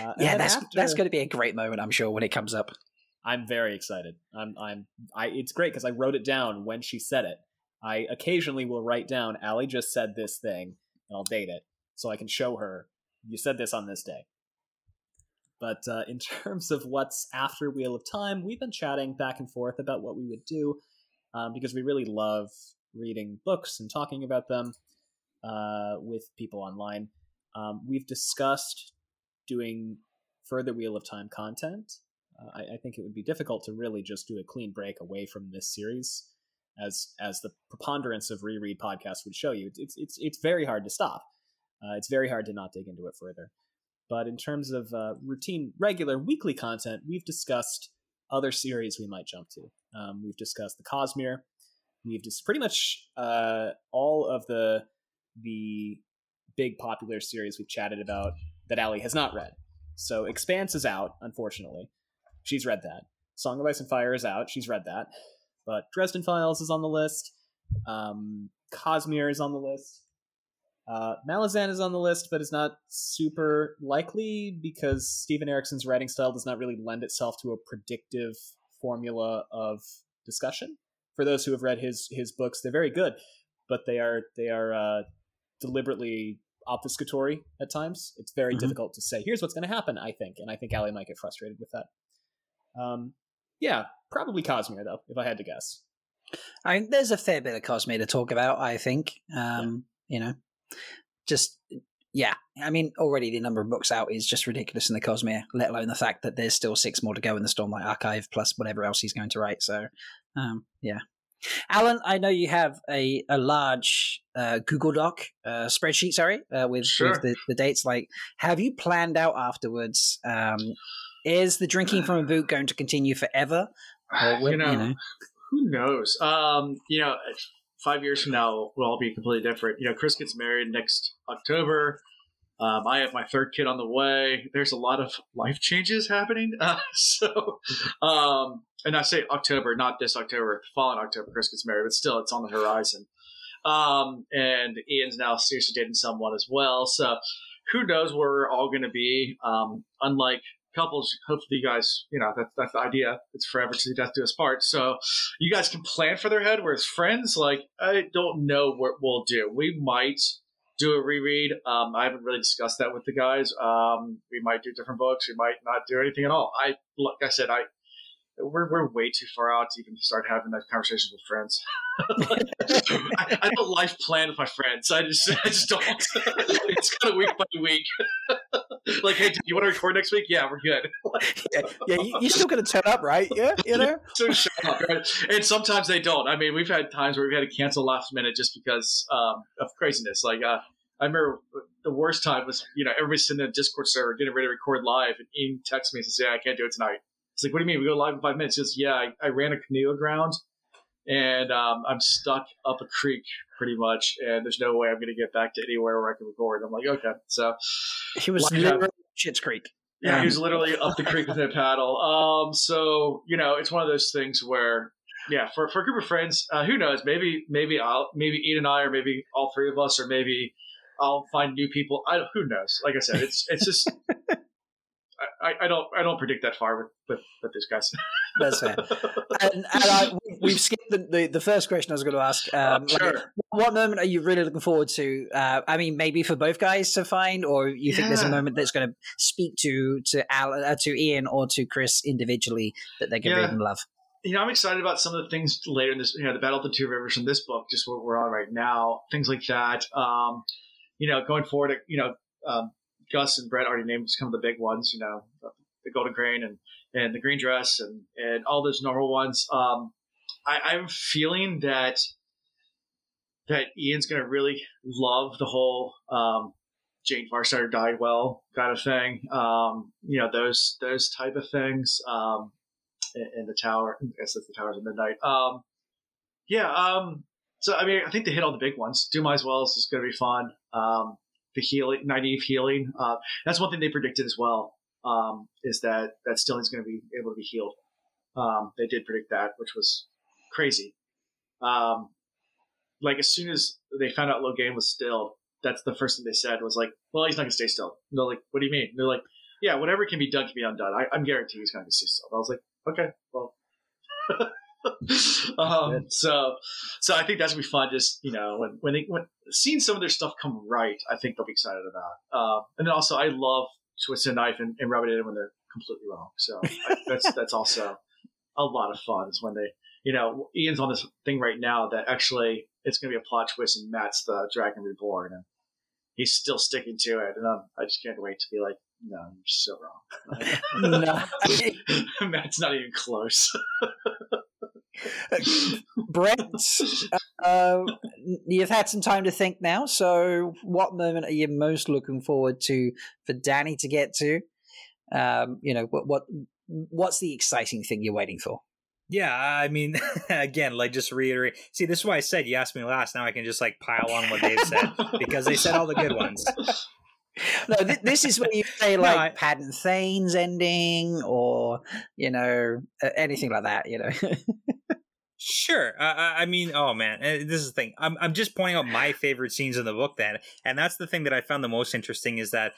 B: uh,
A: Yeah, that's
B: after-
A: that's going to be a great moment, I'm sure, when it comes up.
B: I'm very excited. I'm I'm I it's great because I wrote it down when she said it. I occasionally will write down Allie just said this thing and I'll date it so I can show her you said this on this day. But uh, in [laughs] terms of what's after Wheel of Time, we've been chatting back and forth about what we would do um, because we really love reading books and talking about them uh, with people online. Um, we've discussed doing further Wheel of Time content. Uh, I, I think it would be difficult to really just do a clean break away from this series, as as the preponderance of reread podcasts would show you. It's it's it's very hard to stop. Uh, it's very hard to not dig into it further. But in terms of uh, routine, regular weekly content, we've discussed other series we might jump to. Um, we've discussed the Cosmere. We've just pretty much uh, all of the the big popular series we've chatted about that Allie has not read. So Expanse is out, unfortunately. She's read that. Song of Ice and Fire is out. She's read that. But Dresden Files is on the list. Um, Cosmere is on the list. Uh, Malazan is on the list, but is not super likely because Steven Erikson's writing style does not really lend itself to a predictive formula of discussion. For those who have read his his books, they're very good, but they are they are uh, deliberately obfuscatory at times. It's very
A: Mhm.
B: difficult to say, here's what's going to happen, I think. And I think Allie might get frustrated with that. Um, yeah, probably Cosmere, though, if I had to guess.
A: I mean, there's a fair bit of Cosmere to talk about. I think, um, you know, just yeah, I mean, already the number of books out is just ridiculous in the Cosmere, let alone the fact that there's still six more to go in the Stormlight Archive, plus whatever else he's going to write. So, um, yeah. Alan, I know you have a, a large uh, Google Doc uh, spreadsheet, sorry, uh, with,
C: Sure.
A: with the, the dates. Like, have you planned out afterwards? Um, is the drinking from a boot going to continue forever? Or [sighs] will,
C: you know, who knows? Um, you know, five years from now, we'll all be completely different. You know, Chris gets married next October. Um, I have my third kid on the way. There's a lot of life changes happening. [laughs] Uh, so, um, and I say October, not this October, the following October, Chris gets married, but still, it's on the horizon. Um, and Ian's now seriously dating someone as well. So, who knows where we're all going to be? Um, unlike couples, hopefully, you guys, you know, that's that's the idea. It's forever to death do us part. So, you guys can plan for their head. Whereas friends, like, I don't know what we'll do. We might do a reread. Um, I haven't really discussed that with the guys. Um, we might do different books. We might not do anything at all. I, like I said, I we're we're way too far out to even start having that conversations with friends. [laughs] I, I don't life plan with my friends. I just I just don't. [laughs] it's kind of week by week. [laughs] like, hey, do you want to record next week? Yeah, we're good.
A: yeah, yeah you, you're still going to turn up, right? Yeah, you know.
C: so shut up, right? And sometimes they don't. I mean, we've had times where we've had to cancel last minute just because um, of craziness. Like, uh, I remember the worst time was, you know, everybody's sitting in a Discord server getting ready to record live, and Ian texts me and says, "Yeah, I can't do it tonight." It's like, "What do you mean? We go live in five minutes?" Just "Yeah, I, I ran a canoe aground, and um, I'm stuck up a creek pretty much, and there's no way I'm going to get back to anywhere where I can record." I'm like, "Okay." So
A: He was
C: Like,
A: literally Shit's Creek.
C: yeah,
A: Um,
C: he was literally up the creek with a paddle. Um, so you know, it's one of those things where, yeah, for, for a group of friends, uh, who knows? Maybe maybe I'll maybe Ian and I, or maybe all three of us, or maybe I'll find new people. I don't- who knows? Like I said, it's it's just. [laughs] I, I don't I don't predict that far with, with, with these guys. [laughs]
A: That's fair. and, and I, we've skipped the, the, the first question I was going to ask. Um, like,
C: sure.
A: what moment are you really looking forward to? Uh, I mean, maybe for both guys to find, or you think there's a moment that's going to speak to to Al, uh, to Ian or to Chris individually that going to
C: Yeah.
A: read and love.
C: you know, I'm excited about some of the things later in this, you know, the Battle of the Two Rivers in this book, just what we're on right now, things like that. Um, you know, going forward, you know, um, Gus and Brett already named some of the big ones, you know, the Golden Crane and, and the Green Dress and, and all those normal ones. Um, I, I'm feeling that, that Ian's going to really love the whole, um, Jain Farstrider died well kind of thing. Um, you know, those, those type of things. Um, in, the tower. I guess it's the towers of midnight. Um, yeah. Um, so I mean, I think they hit all the big ones. Do my as well is going to be fun. The healing, Nynaeve healing. Uh, that's one thing they predicted as well. Um, is that that Stilling's going to be able to be healed. Um, they did predict that, which was crazy. Um, like as soon as they found out Logain was stilled, that's the first thing they said was like, "Well, he's not going to stay still." And they're like, "What do you mean?" And they're like, "Yeah, whatever can be done can be undone." I, I'm guaranteed he's going to stay still. I was like, "Okay, well." [laughs] um, so, so I think that's gonna be fun. Just you know, when when they when seeing some of their stuff come right, I think they'll be excited about. Um, and then also, I love twisting a knife and, and rubbing it in when they're completely wrong. So I, that's that's also a lot of fun. Is when they, you know, Ian's on this thing right now that actually it's gonna be a plot twist, and Mat's the Dragon Reborn, and he's still sticking to it, and um, I just can't wait to be like, no, you're so wrong. [laughs]
A: no. [laughs]
C: Mat's not even close. [laughs]
A: Brett, uh, you've had some time to think now. So, what moment are you most looking forward to for Danny to get to? Um, you know, what what what's the exciting thing you're waiting for?
D: Yeah, I mean, again, like just reiterate. See, this is why I said you asked me last. Now I can just like pile on what they've said because they said all the good ones. [laughs]
A: No, th- this is when you say
D: No, [laughs]
A: like
D: I-
A: Padan Fain's ending, or you know, uh, anything like that. You know, [laughs]
D: Sure. Uh, I I mean, oh man, uh, this is the thing. I'm I'm just pointing out my favorite scenes in the book then, and that's the thing that I found the most interesting is that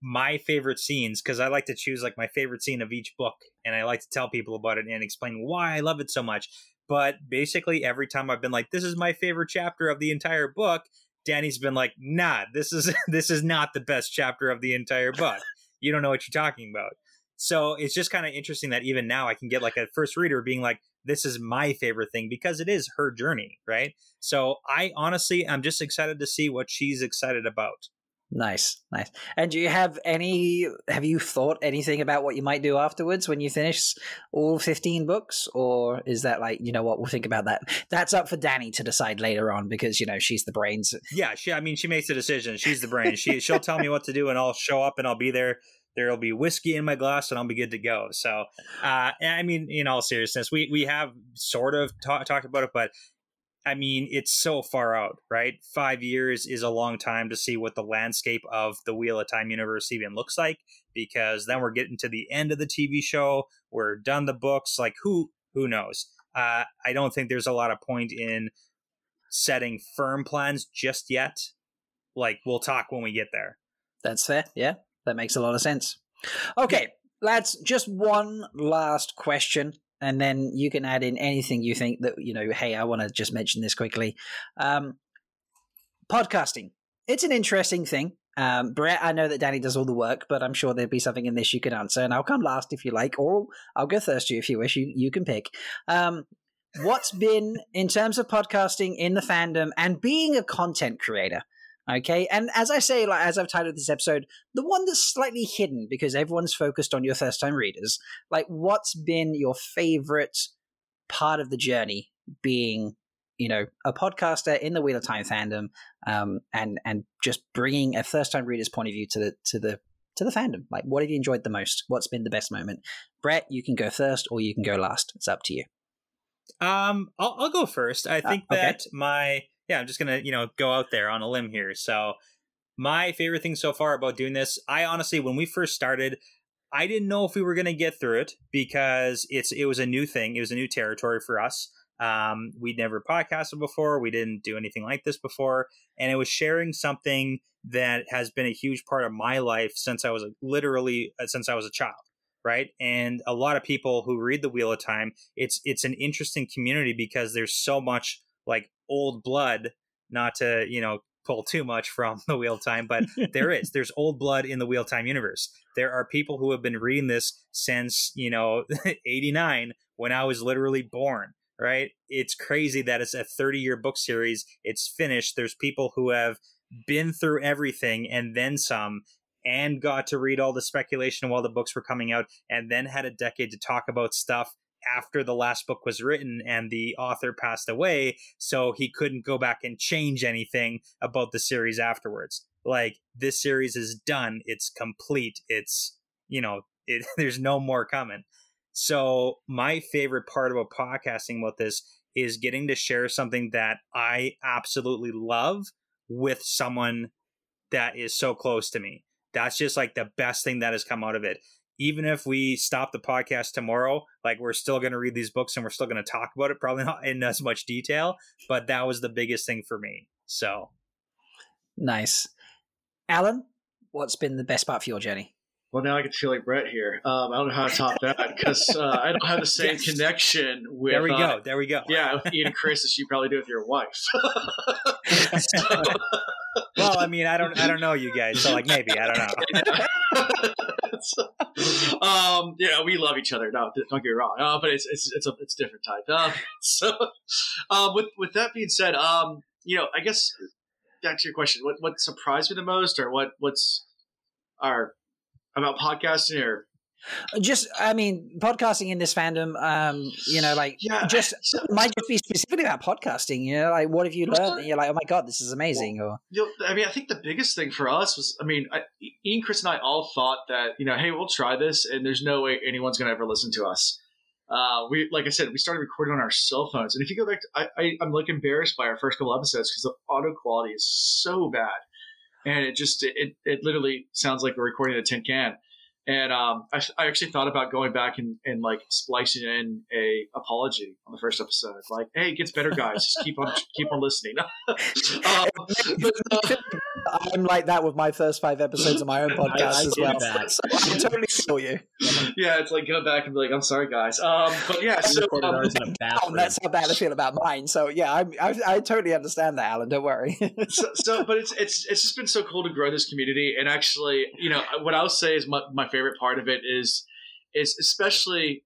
D: my favorite scenes because I like to choose like my favorite scene of each book, and I like to tell people about it and explain why I love it so much. But basically, every time I've been like, "This is my favorite chapter of the entire book," Danny's been like, "Nah, this is [laughs] this is not the best chapter of the entire book. You don't know what you're talking about." So it's just kind of interesting that even now I can get like a first reader being like, this is my favorite thing because it is her journey, right? So I honestly, I'm just excited to see what she's excited about.
A: Nice, nice. And do you have any? Have you thought anything about what you might do afterwards when you finish all fifteen books, or is that like you know what we'll think about that? That's up for Danny to decide later on because you know she's the brains.
D: Yeah, she. I mean, she makes the decision. She's the brain. She she'll tell me what to do, and I'll show up and I'll be there. There'll be whiskey in my glass, and I'll be good to go. So, uh, I mean, in all seriousness, we we have sort of ta- talked about it, but I mean, it's so far out, right? Five years is a long time to see what the landscape of the Wheel of Time universe even looks like, because then we're getting to the end of the TV show. We're done the books. Like who who knows? Uh, I don't think there's a lot of point in setting firm plans just yet. Like we'll talk when we get there.
A: That's fair. Yeah, that makes a lot of sense. Okay, lads, just one last question and then you can add in anything you think that you know hey i want to just mention this quickly. Um, podcasting. It's an interesting thing. Um, brett i know that danny does all the work but i'm sure there'd be something in this you could answer and i'll come last if you like or i'll go first if you wish. You, you can pick. Um, what's been in terms of podcasting in the fandom and being a content creator Okay, and as I say, like as I've titled this episode, the one that's slightly hidden because everyone's focused on your first time readers. Like, what's been your favorite part of the journey? Being, you know, a podcaster in the Wheel of Time fandom, um, and and just bringing a first time reader's point of view to the to the to the fandom. Like, what have you enjoyed the most? What's been the best moment? Brett, you can go first, or you can go last. It's up to you.
D: Um, I'll, I'll go first. I uh, think uh, okay. that my yeah, I'm just gonna you know go out there on a limb here. So my favorite thing so far about doing this, I honestly, when we first started, I didn't know if we were gonna get through it because it's it was a new thing. It was a new territory for us. Um, we'd never podcasted before. We didn't do anything like this before, and it was sharing something that has been a huge part of my life since I was literally uh, since I was a child right and a lot of people who read the wheel of time it's it's an interesting community because there's so much like old blood, not to, you know, pull too much from [laughs] the wheel time, but [laughs] there is. There's old blood in the wheel time universe. There are people who have been reading this since, you know, [laughs] 89 when I was literally born, right? It's crazy that it's a 30 year book series. It's finished. There's people who have been through everything and then some and got to read all the speculation while the books were coming out and then had a decade to talk about stuff after the last book was written and the author passed away, so he couldn't go back and change anything about the series afterwards. Like this series is done, it's complete, it's you know, [laughs] it, there's no more coming. So my favorite part about podcasting about this is getting to share something that I absolutely love with someone that is so close to me. That's just like the best thing that has come out of it even if we stop the podcast tomorrow, like we're still going to read these books and we're still going to talk about it, probably [laughs] not in as much detail, but that was the biggest thing for me. So
A: nice. Alan, what's been the best part for your journey?
C: Well, now I get to feel like Brett here. Um, I don't know how to top that because uh, I don't have the same yes. connection with.
D: There we
C: uh,
D: go. There we go.
C: Yeah, with Ian and Chris as you probably do with your wife. [laughs]
D: so, well, I mean, I don't, I don't know you guys, so like maybe I don't know. [laughs]
C: um, yeah, we love each other. No, don't get me wrong. Uh, but it's it's it's a it's a different type. Uh, [laughs] so, um, with with that being said, um, you know, I guess back to your question, what what surprised me the most, or what what's our about podcasting, or
A: just, I mean, podcasting in this fandom, um, you know, like yeah, just so, might just be specifically about podcasting. You know, like what have you learned? And you're like, oh my god, this is amazing. Well, or
C: you know, I mean, I think the biggest thing for us was, I mean, I, Ian, Chris, and I all thought that you know, hey, we'll try this, and there's no way anyone's going to ever listen to us. Uh, we, like I said, we started recording on our cell phones, and if you go back, to, I, I, I'm like embarrassed by our first couple episodes because the audio quality is so bad, and it just it, it literally sounds like we're recording a tin can. And um, I, I, actually thought about going back and, and like splicing in a apology on the first episode, like, "Hey, it gets better, guys. Just keep on keep on listening." [laughs] um,
A: but, uh, I'm like that with my first five episodes of my own podcast [laughs] I, I as well. So I totally feel you.
C: Yeah, it's like go back and be like, "I'm sorry, guys." Um, but yeah, so um, [laughs]
A: that's how bad I feel about mine. So yeah, I, I, I totally understand that, Alan. Don't worry. [laughs]
C: so, so, but it's it's it's just been so cool to grow this community, and actually, you know, what I'll say is my, my favorite part of it is is especially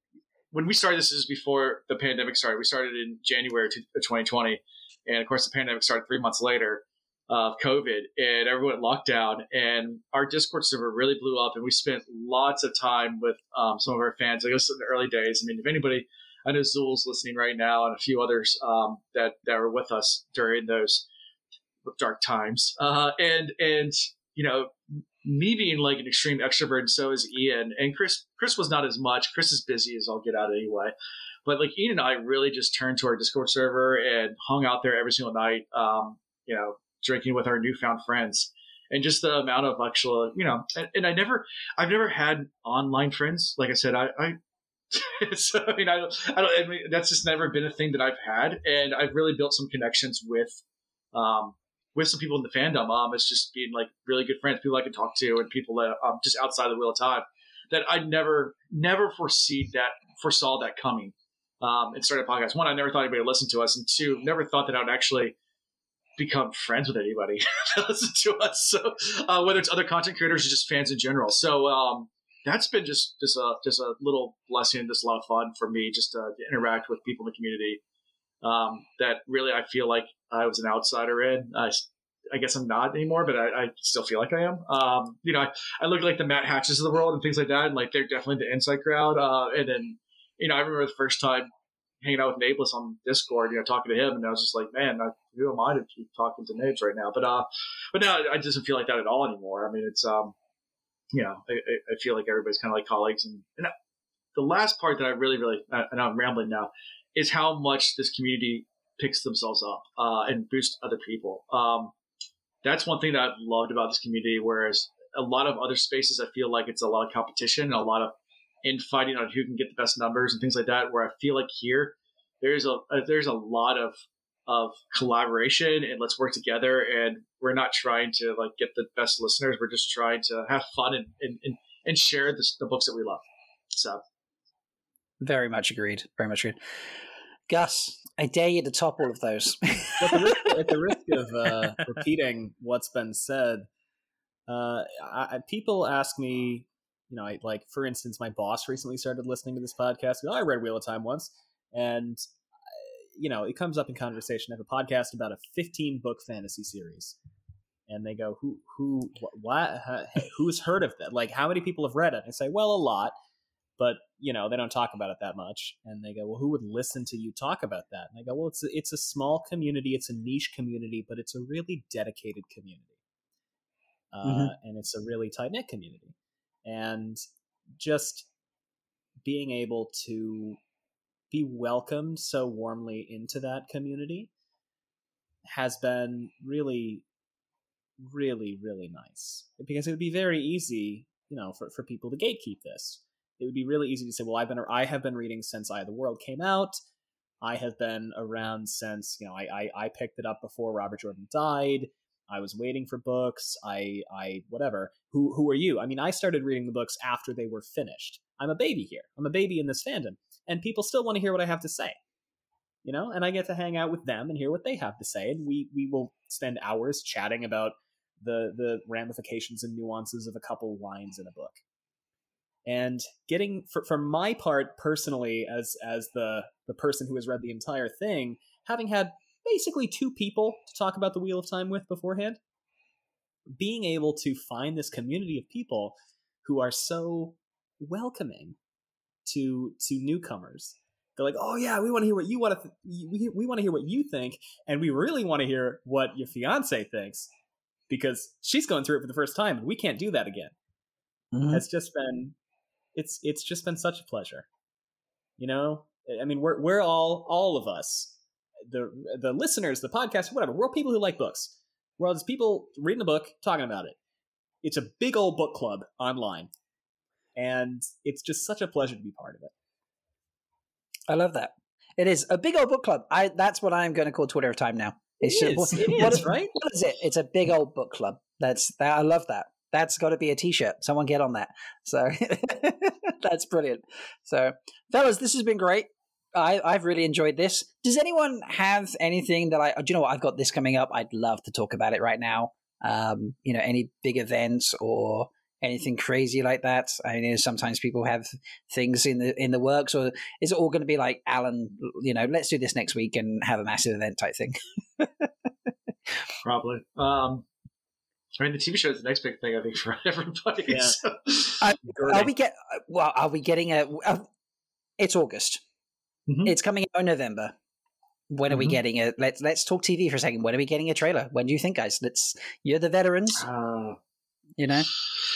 C: when we started this is before the pandemic started. We started in January of 2020, and of course the pandemic started three months later. Of COVID and everyone locked down and our Discord server really blew up and we spent lots of time with um, some of our fans. I guess in the early days. I mean, if anybody, I know Zool's listening right now and a few others um, that that were with us during those dark times. Uh, and and you know, me being like an extreme extrovert, and so is Ian and Chris. Chris was not as much. Chris is busy as I'll get out anyway. But like Ian and I really just turned to our Discord server and hung out there every single night. Um, you know, drinking with our newfound friends and just the amount of actual, you know, and, and I never, I've never had online friends. Like I said, I, I [laughs] so I mean, I, I don't, I mean, that's just never been a thing that I've had. And I've really built some connections with, um, with some people in the fandom. Um, it's just being like really good friends, people I can talk to, and people that um, just outside the wheel of time that I never, never foresee that foresaw that coming. Um, and started a podcast. One, I never thought anybody would listen to us, and two, never thought that I would actually become friends with anybody [laughs] that listen to us. So uh, whether it's other content creators or just fans in general. So um, that's been just just a just a little blessing, just a lot of fun for me, just to, to interact with people in the community. Um, that really I feel like I was an outsider in. I, I guess I'm not anymore, but I, I still feel like I am. Um, you know, I, I look like the Matt Hatches of the world and things like that, and like they're definitely the inside crowd. Uh, and then, you know, I remember the first time hanging out with Nablus on Discord, you know, talking to him, and I was just like, man, I, who am I to keep talking to Nabes right now? But uh, but now I doesn't feel like that at all anymore. I mean, it's um, you know, I, I feel like everybody's kind of like colleagues, and, and the last part that I really, really, I know I'm rambling now, is how much this community picks themselves up uh, and boosts other people. Um, that's one thing that I've loved about this community. Whereas a lot of other spaces, I feel like it's a lot of competition and a lot of infighting on who can get the best numbers and things like that. Where I feel like here there's a, a there's a lot of of collaboration and let's work together and we're not trying to like get the best listeners. We're just trying to have fun and and, and, and share the, the books that we love. So.
A: Very much agreed. Very much agreed. Gus i dare you to top all of those. [laughs]
B: At, the risk, at the risk of [laughs] uh, repeating what's been said uh, I, people ask me you know, I, like for instance, my boss recently started listening to this podcast. Oh, I read Wheel of Time once, and uh, you know, it comes up in conversation. I have a podcast about a 15 book fantasy series, and they go, "Who, who, what, who's heard of that? Like, how many people have read it?" And I say, "Well, a lot." But you know they don't talk about it that much, and they go, "Well, who would listen to you talk about that?" And I go, "Well, it's a, it's a small community, it's a niche community, but it's a really dedicated community, uh, mm-hmm. and it's a really tight knit community." And just being able to be welcomed so warmly into that community has been really really really nice. Because it would be very easy you know for, for people to gatekeep this. It would be really easy to say well i've been i have been reading since i the world came out. I have been around since you know i i, I picked it up before robert jordan died I was waiting for books. I, I, whatever. Who, who are you? I mean, I started reading the books after they were finished. I'm a baby here. I'm a baby in this fandom, and people still want to hear what I have to say. You know, and I get to hang out with them and hear what they have to say, and we we will spend hours chatting about the the ramifications and nuances of a couple lines in a book. And getting for, for my part personally, as as the the person who has read the entire thing, having had basically two people to talk about the Wheel of Time with beforehand. Being able to find this community of people who are so welcoming to to newcomers. They're like, "Oh yeah, we want to hear what you want to th- we we want to hear what you think, and we really want to hear what your fiance thinks because she's going through it for the first time, and we can't do that again." Mm-hmm. It's just been it's it's just been such a pleasure. You know, I mean, we're we're all all of us the the listeners, the podcast, whatever. We're all people who like books. We're all just people reading a book, talking about it. It's a big old book club online, and it's just such a pleasure to be part of it.
A: I love that. It is a big old book club. I that's what I'm going to call Twitter of time now.
B: It's it
A: just,
B: is, what, it what is,
A: right? What is it? It's a big old book club. That's that. I love that. That's got to be a T-shirt. Someone get on that. So [laughs] that's brilliant. So, fellas, this has been great. I, I've really enjoyed this. Does anyone have anything that I? Do you know what? I've got this coming up. I'd love to talk about it right now. Um, you know, any big events or anything crazy like that. I mean, sometimes people have things in the in the works, or is it all going to be like Alan? You know, let's do this next week and have a massive event type thing. [laughs]
C: probably. Um, I mean, the TV show is the next big thing I think for [laughs] everybody.
B: Yeah.
C: so-
A: Uh, Are we get well? Are we getting a? Uh, it's August.
C: Mhm.
A: It's coming out in November. When are we
C: Mhm.
A: getting it? Let's let's talk TV for a second. When are we getting a trailer? When do you think, guys? Let's. You're the veterans,
C: Uh,
A: you know.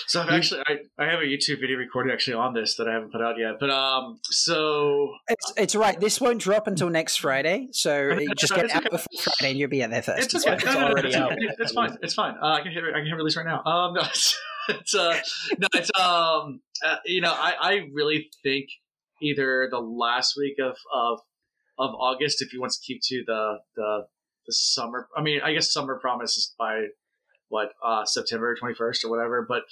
C: So I've actually, I, I have a YouTube video recorded actually on this that I haven't put out yet. But um, so
A: It's, it's right. This won't drop until next Friday, so [laughs] just get out
C: okay.
A: before Friday, and you'll be in there first.
C: it's okay.
B: It's
C: No, no, no,
B: already
C: it's,
B: out.
C: it's- it's fine. It's fine. Uh, I can hit. I can hit release right now. Um, [laughs] no, it's, [laughs] it's uh, no, it's um, uh, you know, I I really think either the last week of of of August, if he wants to keep to the the the summer. I mean, I guess summer promise is by what uh September twenty first or whatever. But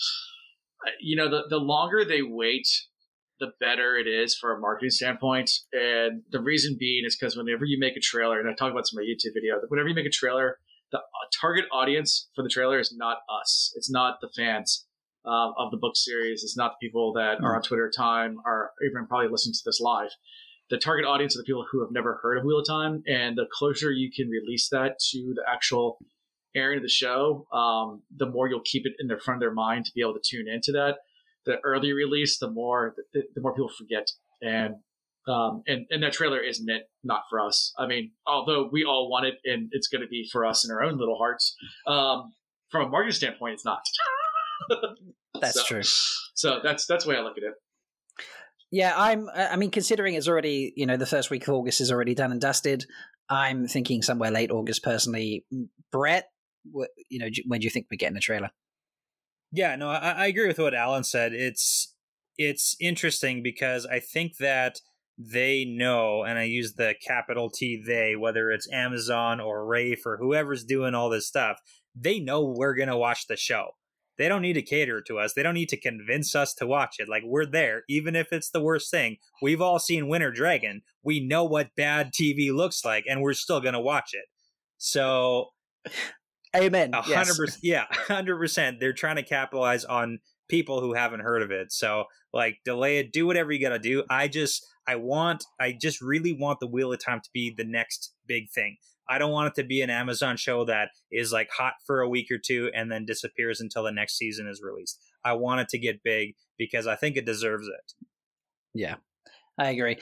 C: uh, you know, the the longer they wait, the better it is for a marketing standpoint. And the reason being is because whenever you make a trailer, and I talk about this in my YouTube video, whenever you make a trailer, the uh, target audience for the trailer is not us. It's not the fans um, of the book series. It's not the people that are on Twitter time or even probably listen to this live. The target audience are the people who have never heard of Wheel of Time, and the closer you can release that to the actual airing of the show, um, the more you'll keep it in the front of their mind to be able to tune into that. The early release, the more the, the more people forget, and um, and and that trailer is meant not for us. I mean, although we all want it, and it's going to be for us in our own little hearts. Um, from a marketing standpoint, it's not. [laughs]
A: That's
C: So-
A: true.
C: So that's that's the way I look at it.
A: Yeah, I'm. Uh, I mean, considering it's already, you know, the first week of August is already done and dusted. I'm thinking somewhere late August, personally. Mm, Brett, what, you know, do- when do you think we're getting the trailer?
D: Yeah, no, I, I agree with what Alan said. It's it's interesting because I think that they know, and I use the capital T they, whether it's Amazon or Rafe or whoever's doing all this stuff, they know we're gonna watch the show. They don't need to cater to us. They don't need to convince us to watch it. Like we're there, even if it's the worst thing. We've all seen Winter Dragon. We know what bad TV looks like, and we're still gonna watch it. So
A: Amen.
D: a hundred percent. [laughs] Yeah, hundred percent. They're trying to capitalize on people who haven't heard of it. So like delay it, do whatever you gotta do. I just I want I just really want the Wheel of Time to be the next big thing. I don't want it to be an Amazon show that is like hot for a week or two and then disappears until the next season is released. I want it to get big because I think it deserves it.
A: Yeah, I agree.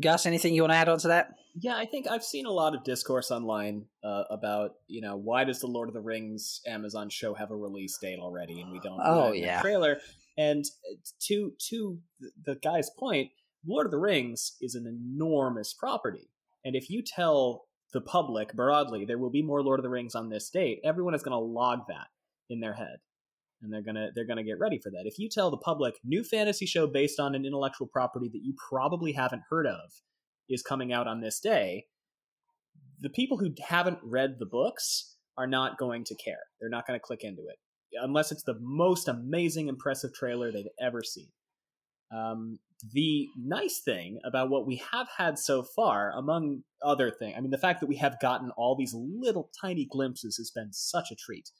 A: Gus, anything you want to add on to that?
B: Yeah, I think I've seen a lot of discourse online uh, about you know why does the Lord of the Rings Amazon show have a release date already and we don't
A: Oh,
B: put it
A: yeah.
B: trailer. And uh, to to the guy's point, Lord of the Rings is an enormous property, and if you tell the public broadly there will be more Lord of the Rings on this date, everyone is going to log that in their head, and they're gonna they're gonna get ready for that. If you tell the public new fantasy show based on an intellectual property that you probably haven't heard of is coming out on this day, the people who haven't read the books are not going to care. They're not going to click into it unless it's the most amazing, impressive trailer they've ever seen. Um, the nice thing about what we have had so far, among other things, I mean, the fact that we have gotten all these little tiny glimpses has been such a treat.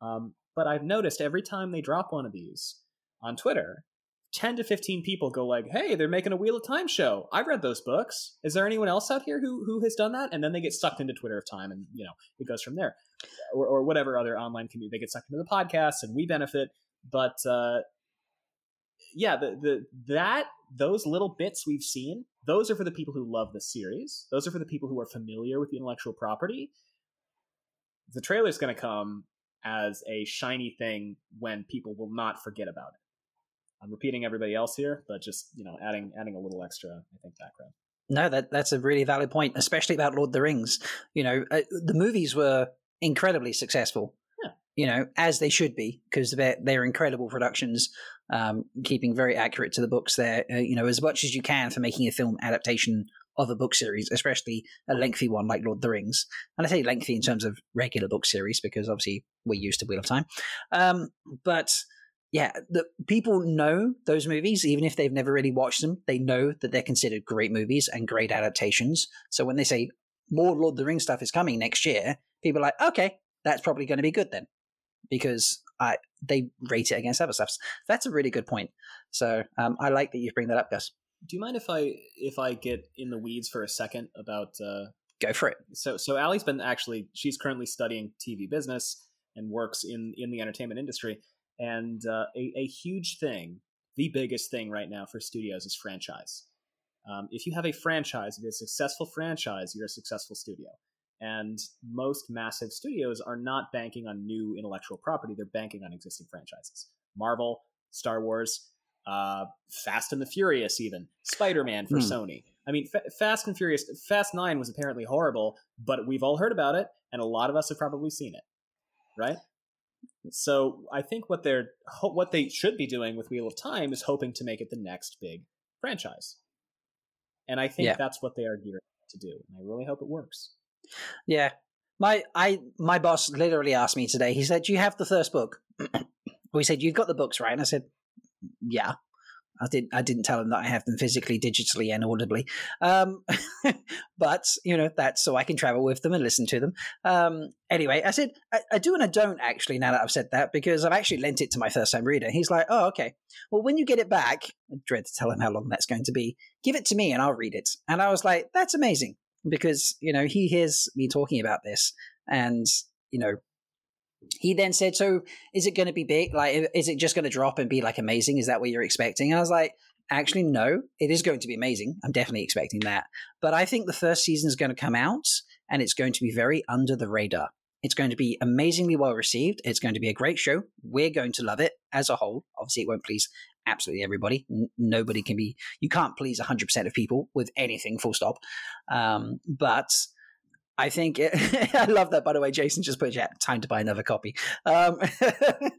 B: Um, but I've noticed every time they drop one of these on Twitter, 10 to 15 people go like, "Hey, they're making a Wheel of Time show. I've read those books. Is there anyone else out here who who has done that?" And then they get sucked into Twitter of Time and, you know, it goes from there. Or or whatever other online community they get sucked into the podcast and we benefit, but uh yeah, the the that those little bits we've seen, those are for the people who love the series. Those are for the people who are familiar with the intellectual property. The trailer's going to come as a shiny thing when people will not forget about it. I'm repeating everybody else here, but just you know, adding adding a little extra, I think, background.
A: No, that that's a really valid point, especially about Lord of the Rings. You know, uh, the movies were incredibly successful. You know, as they should be, because they're they're incredible productions, um, keeping very accurate to the books. There, uh, you know, as much as you can for making a film adaptation of a book series, especially a lengthy one like Lord of the Rings. And I say lengthy in terms of regular book series because obviously we're used to Wheel of Time. Um, but yeah, the people know those movies, even if they've never really watched them. They know that they're considered great movies and great adaptations. So when they say more Lord of the Rings stuff is coming next year, people are like, okay, that's probably going to be good then, because I they rate it against other stuffs. That's a really good point. So um, I like that you bring that up, Gus.
B: Do you mind if I if I get in the weeds for a second about uh,
A: Go for it.
B: So so Allie's been actually she's currently studying TV business and works in in the entertainment industry. And uh, a, a huge thing, the biggest thing right now for studios is franchise. Um, if you have a franchise, if you're a successful franchise, you're a successful studio. And most massive studios are not banking on new intellectual property; they're banking on existing franchises. Marvel, Star Wars, uh, Fast and the Furious, even Spider Man for hmm. Sony. I mean, F- Fast and Furious, Fast Nine was apparently horrible, but we've all heard about it, and a lot of us have probably seen it, right? So I think what they're what they should be doing with Wheel of Time is hoping to make it the next big franchise, and I think yeah. that's what they are gearing to do. And I really hope it works.
A: Yeah, my I my boss literally asked me today. He said, "Do you have the first book?" [clears throat] we said, "You've got the books, right?" And I said, "Yeah." I didn't. I didn't tell him that I have them physically, digitally, and audibly. Um, [laughs] but you know that's so I can travel with them and listen to them. Um, anyway, I said I, I, do and I don't actually. Now that I've said that, because I've actually lent it to my first time reader. He's like, "Oh, okay. Well, when you get it back, I dread to tell him how long that's going to be. Give it to me and I'll read it." And I was like, "That's amazing," because you know he hears me talking about this, and you know he then said, "So is it going to be big? Like, is it just going to drop and be like amazing? Is that what you're expecting?" And I was like, "Actually, no. It is going to be amazing. I'm definitely expecting that. But I think the first season is going to come out and it's going to be very under the radar. It's going to be amazingly well received. It's going to be a great show. We're going to love it as a whole. Obviously, it won't please absolutely everybody. N- nobody can be. You can't please 100% of people with anything. Full stop. Um, but." I think it, [laughs] I love that. By the way, Jason just put yeah, time to buy another copy. Um,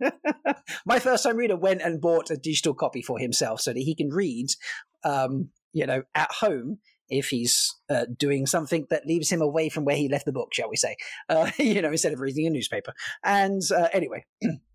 A: [laughs] my first time reader went and bought a digital copy for himself so that he can read, um, you know, at home if he's uh, doing something that leaves him away from where he left the book, shall we say? Uh, [laughs] you know, instead of reading a newspaper. And uh, anyway. [clears throat]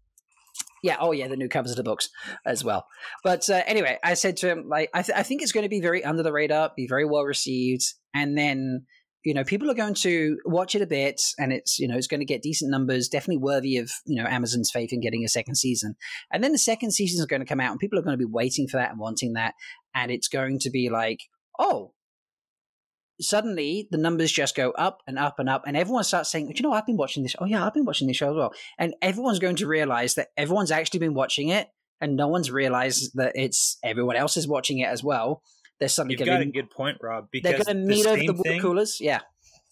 A: Yeah. Oh, yeah. The new covers of the books as well. But uh, anyway, I said to him, like, I, th- I think it's going to be very under the radar, be very well received, and then you know people are going to watch it a bit and it's you know it's going to get decent numbers definitely worthy of you know amazon's faith in getting a second season and then the second season is going to come out and people are going to be waiting for that and wanting that and it's going to be like oh suddenly the numbers just go up and up and up and everyone starts saying Do you know i've been watching this oh yeah i've been watching this show as well and everyone's going to realize that everyone's actually been watching it and no one's realized that it's everyone else is watching it as well they're suddenly
D: You've
A: got
D: a good point, Rob. Because
A: they're going to meet the over the water thing, coolers. Yeah.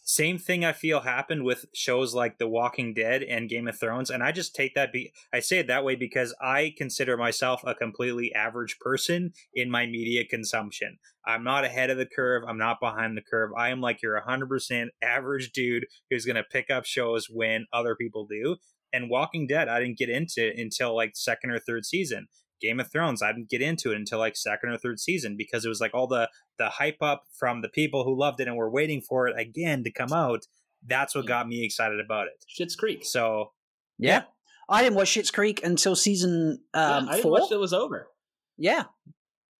D: Same thing I feel happened with shows like The Walking Dead and Game of Thrones, and I just take that. Be I say it that way because I consider myself a completely average person in my media consumption. I'm not ahead of the curve. I'm not behind the curve. I am like your 100% average dude who's going to pick up shows when other people do. And Walking Dead, I didn't get into until like second or third season. Game of Thrones, I didn't get into it until like second or third season because it was like all the the hype up from the people who loved it and were waiting for it again to come out. That's what got me excited about it.
B: Schitt's Creek.
D: So
A: yeah, yeah. I didn't watch Schitt's Creek until season um,
B: yeah, I
A: four.
B: it was over.
A: Yeah,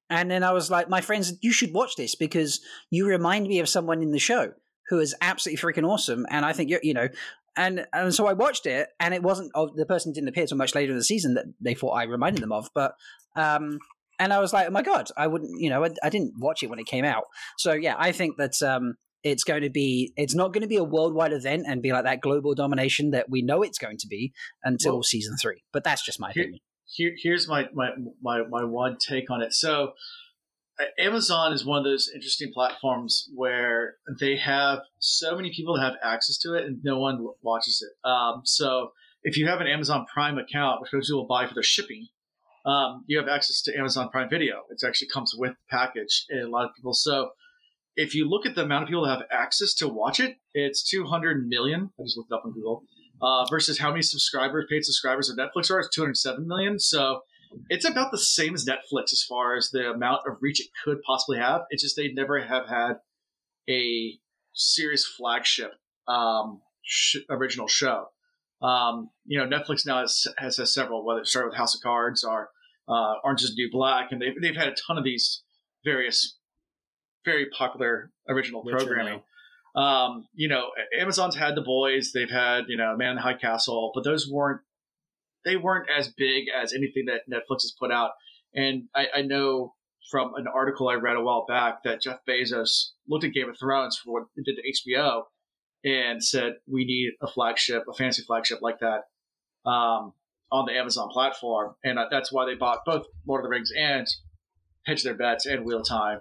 A: and then I was like, my friends, you should watch this because you remind me of someone in the show who is absolutely freaking awesome. And I think you you know, and and so I watched it, and it wasn't. Oh, the person didn't appear till much later in the season that they thought I reminded them of. But um, and I was like, oh my god, I wouldn't. You know, I, I didn't watch it when it came out. So yeah, I think that um, it's going to be. It's not going to be a worldwide event and be like that global domination that we know it's going to be until well, season three. But that's just my
C: here,
A: opinion.
C: Here, here's my, my my my one take on it. So Amazon is one of those interesting platforms where they have so many people that have access to it and no one watches it. Um, so if you have an Amazon Prime account, which most people buy for their shipping, um, you have access to Amazon Prime Video. It actually comes with the package in a lot of people. So if you look at the amount of people that have access to watch it, it's 200 million. I just looked it up on Google. Uh, versus how many subscribers, paid subscribers of Netflix are, it's 207 million. So it's about the same as Netflix as far as the amount of reach it could possibly have. It's just they never have had a serious flagship um, sh- original show. Um, you know, Netflix now has, has, has several, whether it started with House of Cards or uh, Orange is the New Black, and they've, they've had a ton of these various very popular original programming. Um, you know, Amazon's had The Boys, they've had, you know, Man in the High Castle, but those weren't they weren't as big as anything that Netflix has put out. And I, I know from an article I read a while back that Jeff Bezos looked at Game of Thrones for what it did to HBO and said we need a flagship, a fancy flagship like that um, on the Amazon platform, and uh, that's why they bought both Lord of the Rings and hedge their bets and Wheel of Time.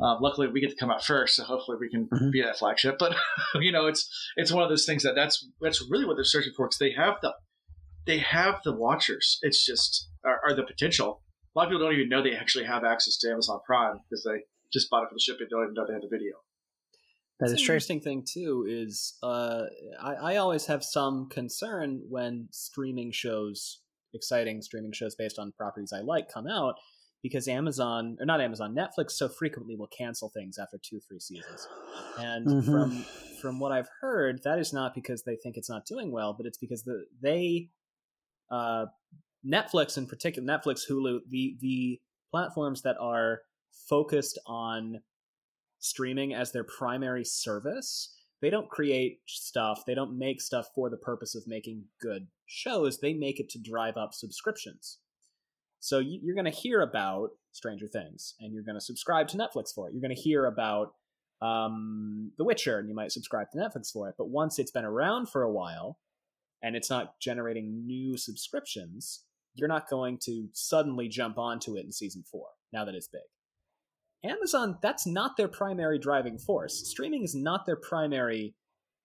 C: Um, luckily, we get to come out first, so hopefully we can
A: Mhm.
C: be that flagship. [laughs] But you know, it's it's one of those things that that's that's really what they're searching for because they have the they have the watchers. It's just are, are the potential. A lot of people don't even know they actually have access to Amazon Prime because they just bought it for the shipping. They Don't even know they have the video.
A: That
B: That's an
A: true.
B: interesting thing too is uh, I, I always have some concern when streaming shows, exciting streaming shows based on properties I like, come out because Amazon or not Amazon, Netflix so frequently will cancel things after two, three seasons. And
A: Mhm.
B: from from what I've heard, that is not because they think it's not doing well, but it's because the they uh, Netflix in particular, Netflix, Hulu, the the platforms that are focused on streaming as their primary service, they don't create stuff, they don't make stuff for the purpose of making good shows. They make it to drive up subscriptions. So you- you're going to hear about Stranger Things, and you're going to subscribe to Netflix for it. You're going to hear about um, The Witcher, and you might subscribe to Netflix for it. But once it's been around for a while, and it's not generating new subscriptions, you're not going to suddenly jump onto it in season four now that it's big. Amazon, that's not their primary driving force. Streaming is not their primary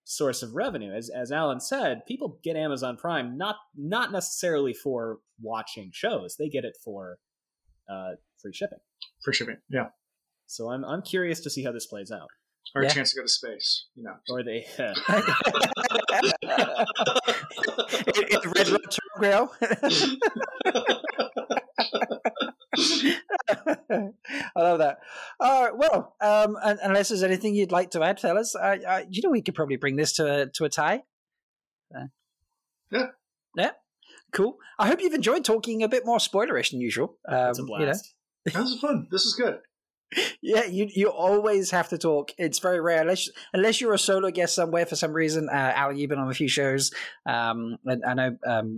B: source of revenue. As as Alan said, people get Amazon Prime not not necessarily for watching shows. They get it for uh, free shipping.
C: Free shipping, yeah,
B: So I'm I'm curious to see how this plays out.
C: Or
A: Yeah.
C: a chance to go to space. You know,
B: Or they
A: in, in the [laughs] Red Rock Grill. [laughs] I love that. All right, well, um, unless there's anything you'd like to add, fellas, I, I, you know we could probably bring this to a, to a tie. Uh,
C: Yeah.
A: yeah, cool. I hope you've enjoyed talking a bit more spoilerish than usual. Um,
B: it's a
A: you know?
B: blast.
C: this is fun. This is good.
A: Yeah, you you always have to talk. It's very rare unless unless you're a solo guest somewhere for some reason. Uh, Alan, you've been on a few shows. Um, I know um,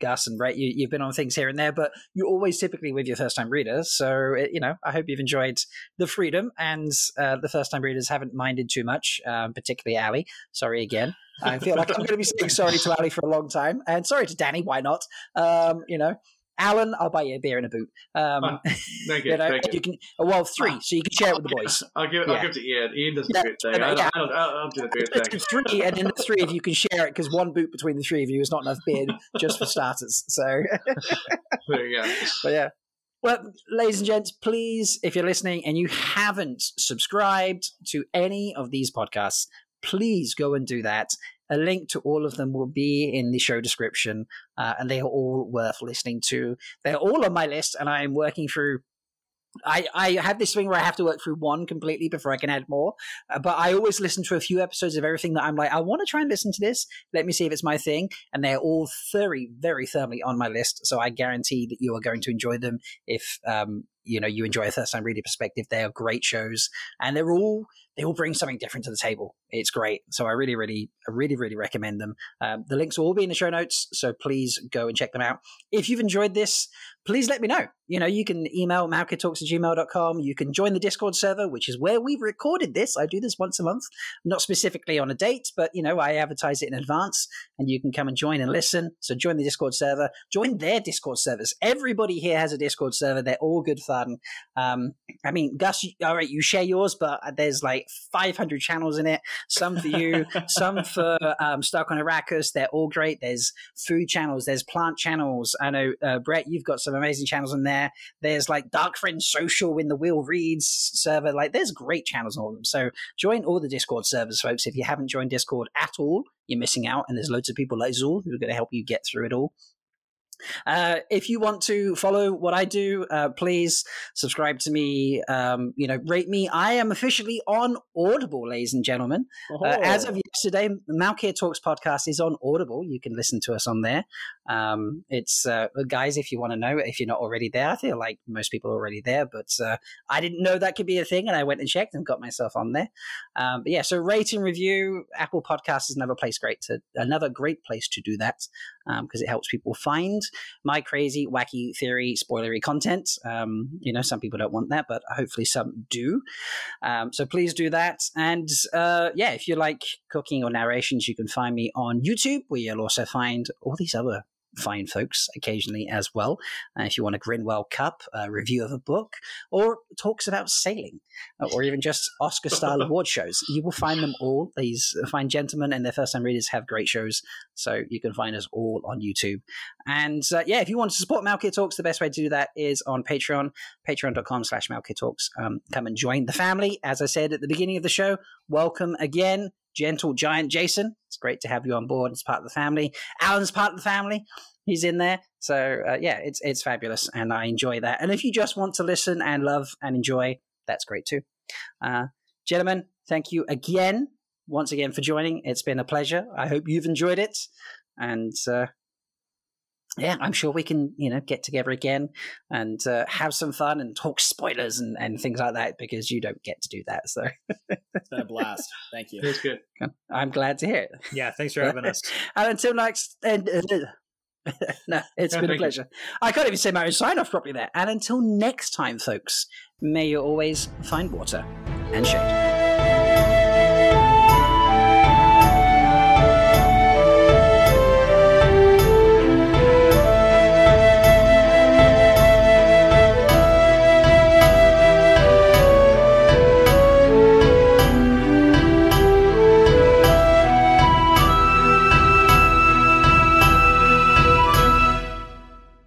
A: Gus and Brett, you, you've been on things here and there, but you're always typically with your first time readers. So it, you know, I hope you've enjoyed the freedom, and uh, the first time readers haven't minded too much, um, particularly Allie. Sorry again. I feel like I'm going to be saying sorry to Allie for a long time, and sorry to Danny. Why not? Um, you know. Alan, I'll buy you a beer and a boot. Um,
C: Oh, Thank you.
A: you know,
C: thank you.
A: you can well three, so you can share it with the boys. [laughs]
C: I'll give,
A: Yeah.
C: I'll give it to Ian. Ian does the beard thing.
A: yeah,
C: I don't,
A: yeah.
C: I don't, I don't do the
A: Let's
C: thing.
A: three, and then the three of you can [laughs] share it because one boot between the three of you is not enough beer just for starters. So, [laughs]
C: There you go.
A: but yeah. Well, ladies and gents, please, if you're listening and you haven't subscribed to any of these podcasts, please go and do that. A link to all of them will be in the show description, uh, and they are all worth listening to. They're all on my list, and I am working through. I, I have this thing where I have to work through one completely before I can add more. Uh, but I always listen to a few episodes of everything that I'm like, I want to try and listen to this. Let me see if it's my thing. And they're all very, very firmly on my list. So I guarantee that you are going to enjoy them if um, you know you enjoy a first time reader perspective. They are great shows, and they're all they all bring something different to the table. It's great. So I really, really, I really, really recommend them. Um, the links will all be in the show notes, so please go and check them out. If you've enjoyed this, please let me know. You know, you can email malkidtalks at gmail.com. You can join the Discord server, which is where we've recorded this. I do this once a month, not specifically on a date, but, you know, I advertise it in advance and you can come and join and listen. So join the Discord server, join their Discord servers. Everybody here has a Discord server. They're all good fun. Um, I mean, Gus, all right, you share yours, but there's like 500 channels in it. Some for you, [laughs] some for um, Stuck on Arrakis. They're all great. There's food channels, there's plant channels. I know, uh, Brett, you've got some amazing channels in there. There's like Dark Friends Social in the Wheel Reads server. Like, there's great channels on all of them. So join all the Discord servers, folks. If you haven't joined Discord at all, you're missing out. And there's loads of people like Zul who are going to help you get through it all. Uh, if you want to follow what I do, uh, please subscribe to me. Um, you know, rate me. I am officially on Audible, ladies and gentlemen. Uh, as of yesterday, the Talks podcast is on Audible. You can listen to us on there. Um, it's uh, guys, if you want to know, if you're not already there, I feel like most people are already there, but uh, I didn't know that could be a thing, and I went and checked and got myself on there. Um, but yeah, so rate and review. Apple Podcast is another place great to another great place to do that. Because um, it helps people find my crazy, wacky theory, spoilery content. Um, you know, some people don't want that, but hopefully some do. Um, so please do that. And uh, yeah, if you like cooking or narrations, you can find me on YouTube, where you'll also find all these other fine folks occasionally as well. Uh, if you want a Grinwell Cup, a review of a book, or talks about sailing, uh, or even just Oscar style [laughs] award shows, you will find them all. These fine gentlemen and their first time readers have great shows, so you can find us all on YouTube. And uh, yeah, if you want to support Malkid Talks, the best way to do that is on Patreon, patreon.com slash Malkid Talks. Um, come and join the family. As I said at the beginning of the show, welcome again gentle giant Jason. It's great to have you on board It's part of the family. Alan's part of the family. He's in there. So uh, yeah, it's it's fabulous, and I enjoy that. And if you just want to listen and love and enjoy, that's great too. Uh, gentlemen, thank you again, once again for joining. It's been a pleasure. I hope you've enjoyed it, and uh, yeah, I'm sure we can, you know, get together again and uh, have some fun and talk spoilers and, and things like that because you don't get to do that. So
B: it's been a blast. Thank you.
C: It's good.
A: I'm glad to hear it.
D: Yeah, thanks for having us. [laughs]
A: and until next, and uh, [laughs] no, it's been a [laughs] pleasure. You. I can't even say my own sign off properly there. And until next time, folks, may you always find water and shade.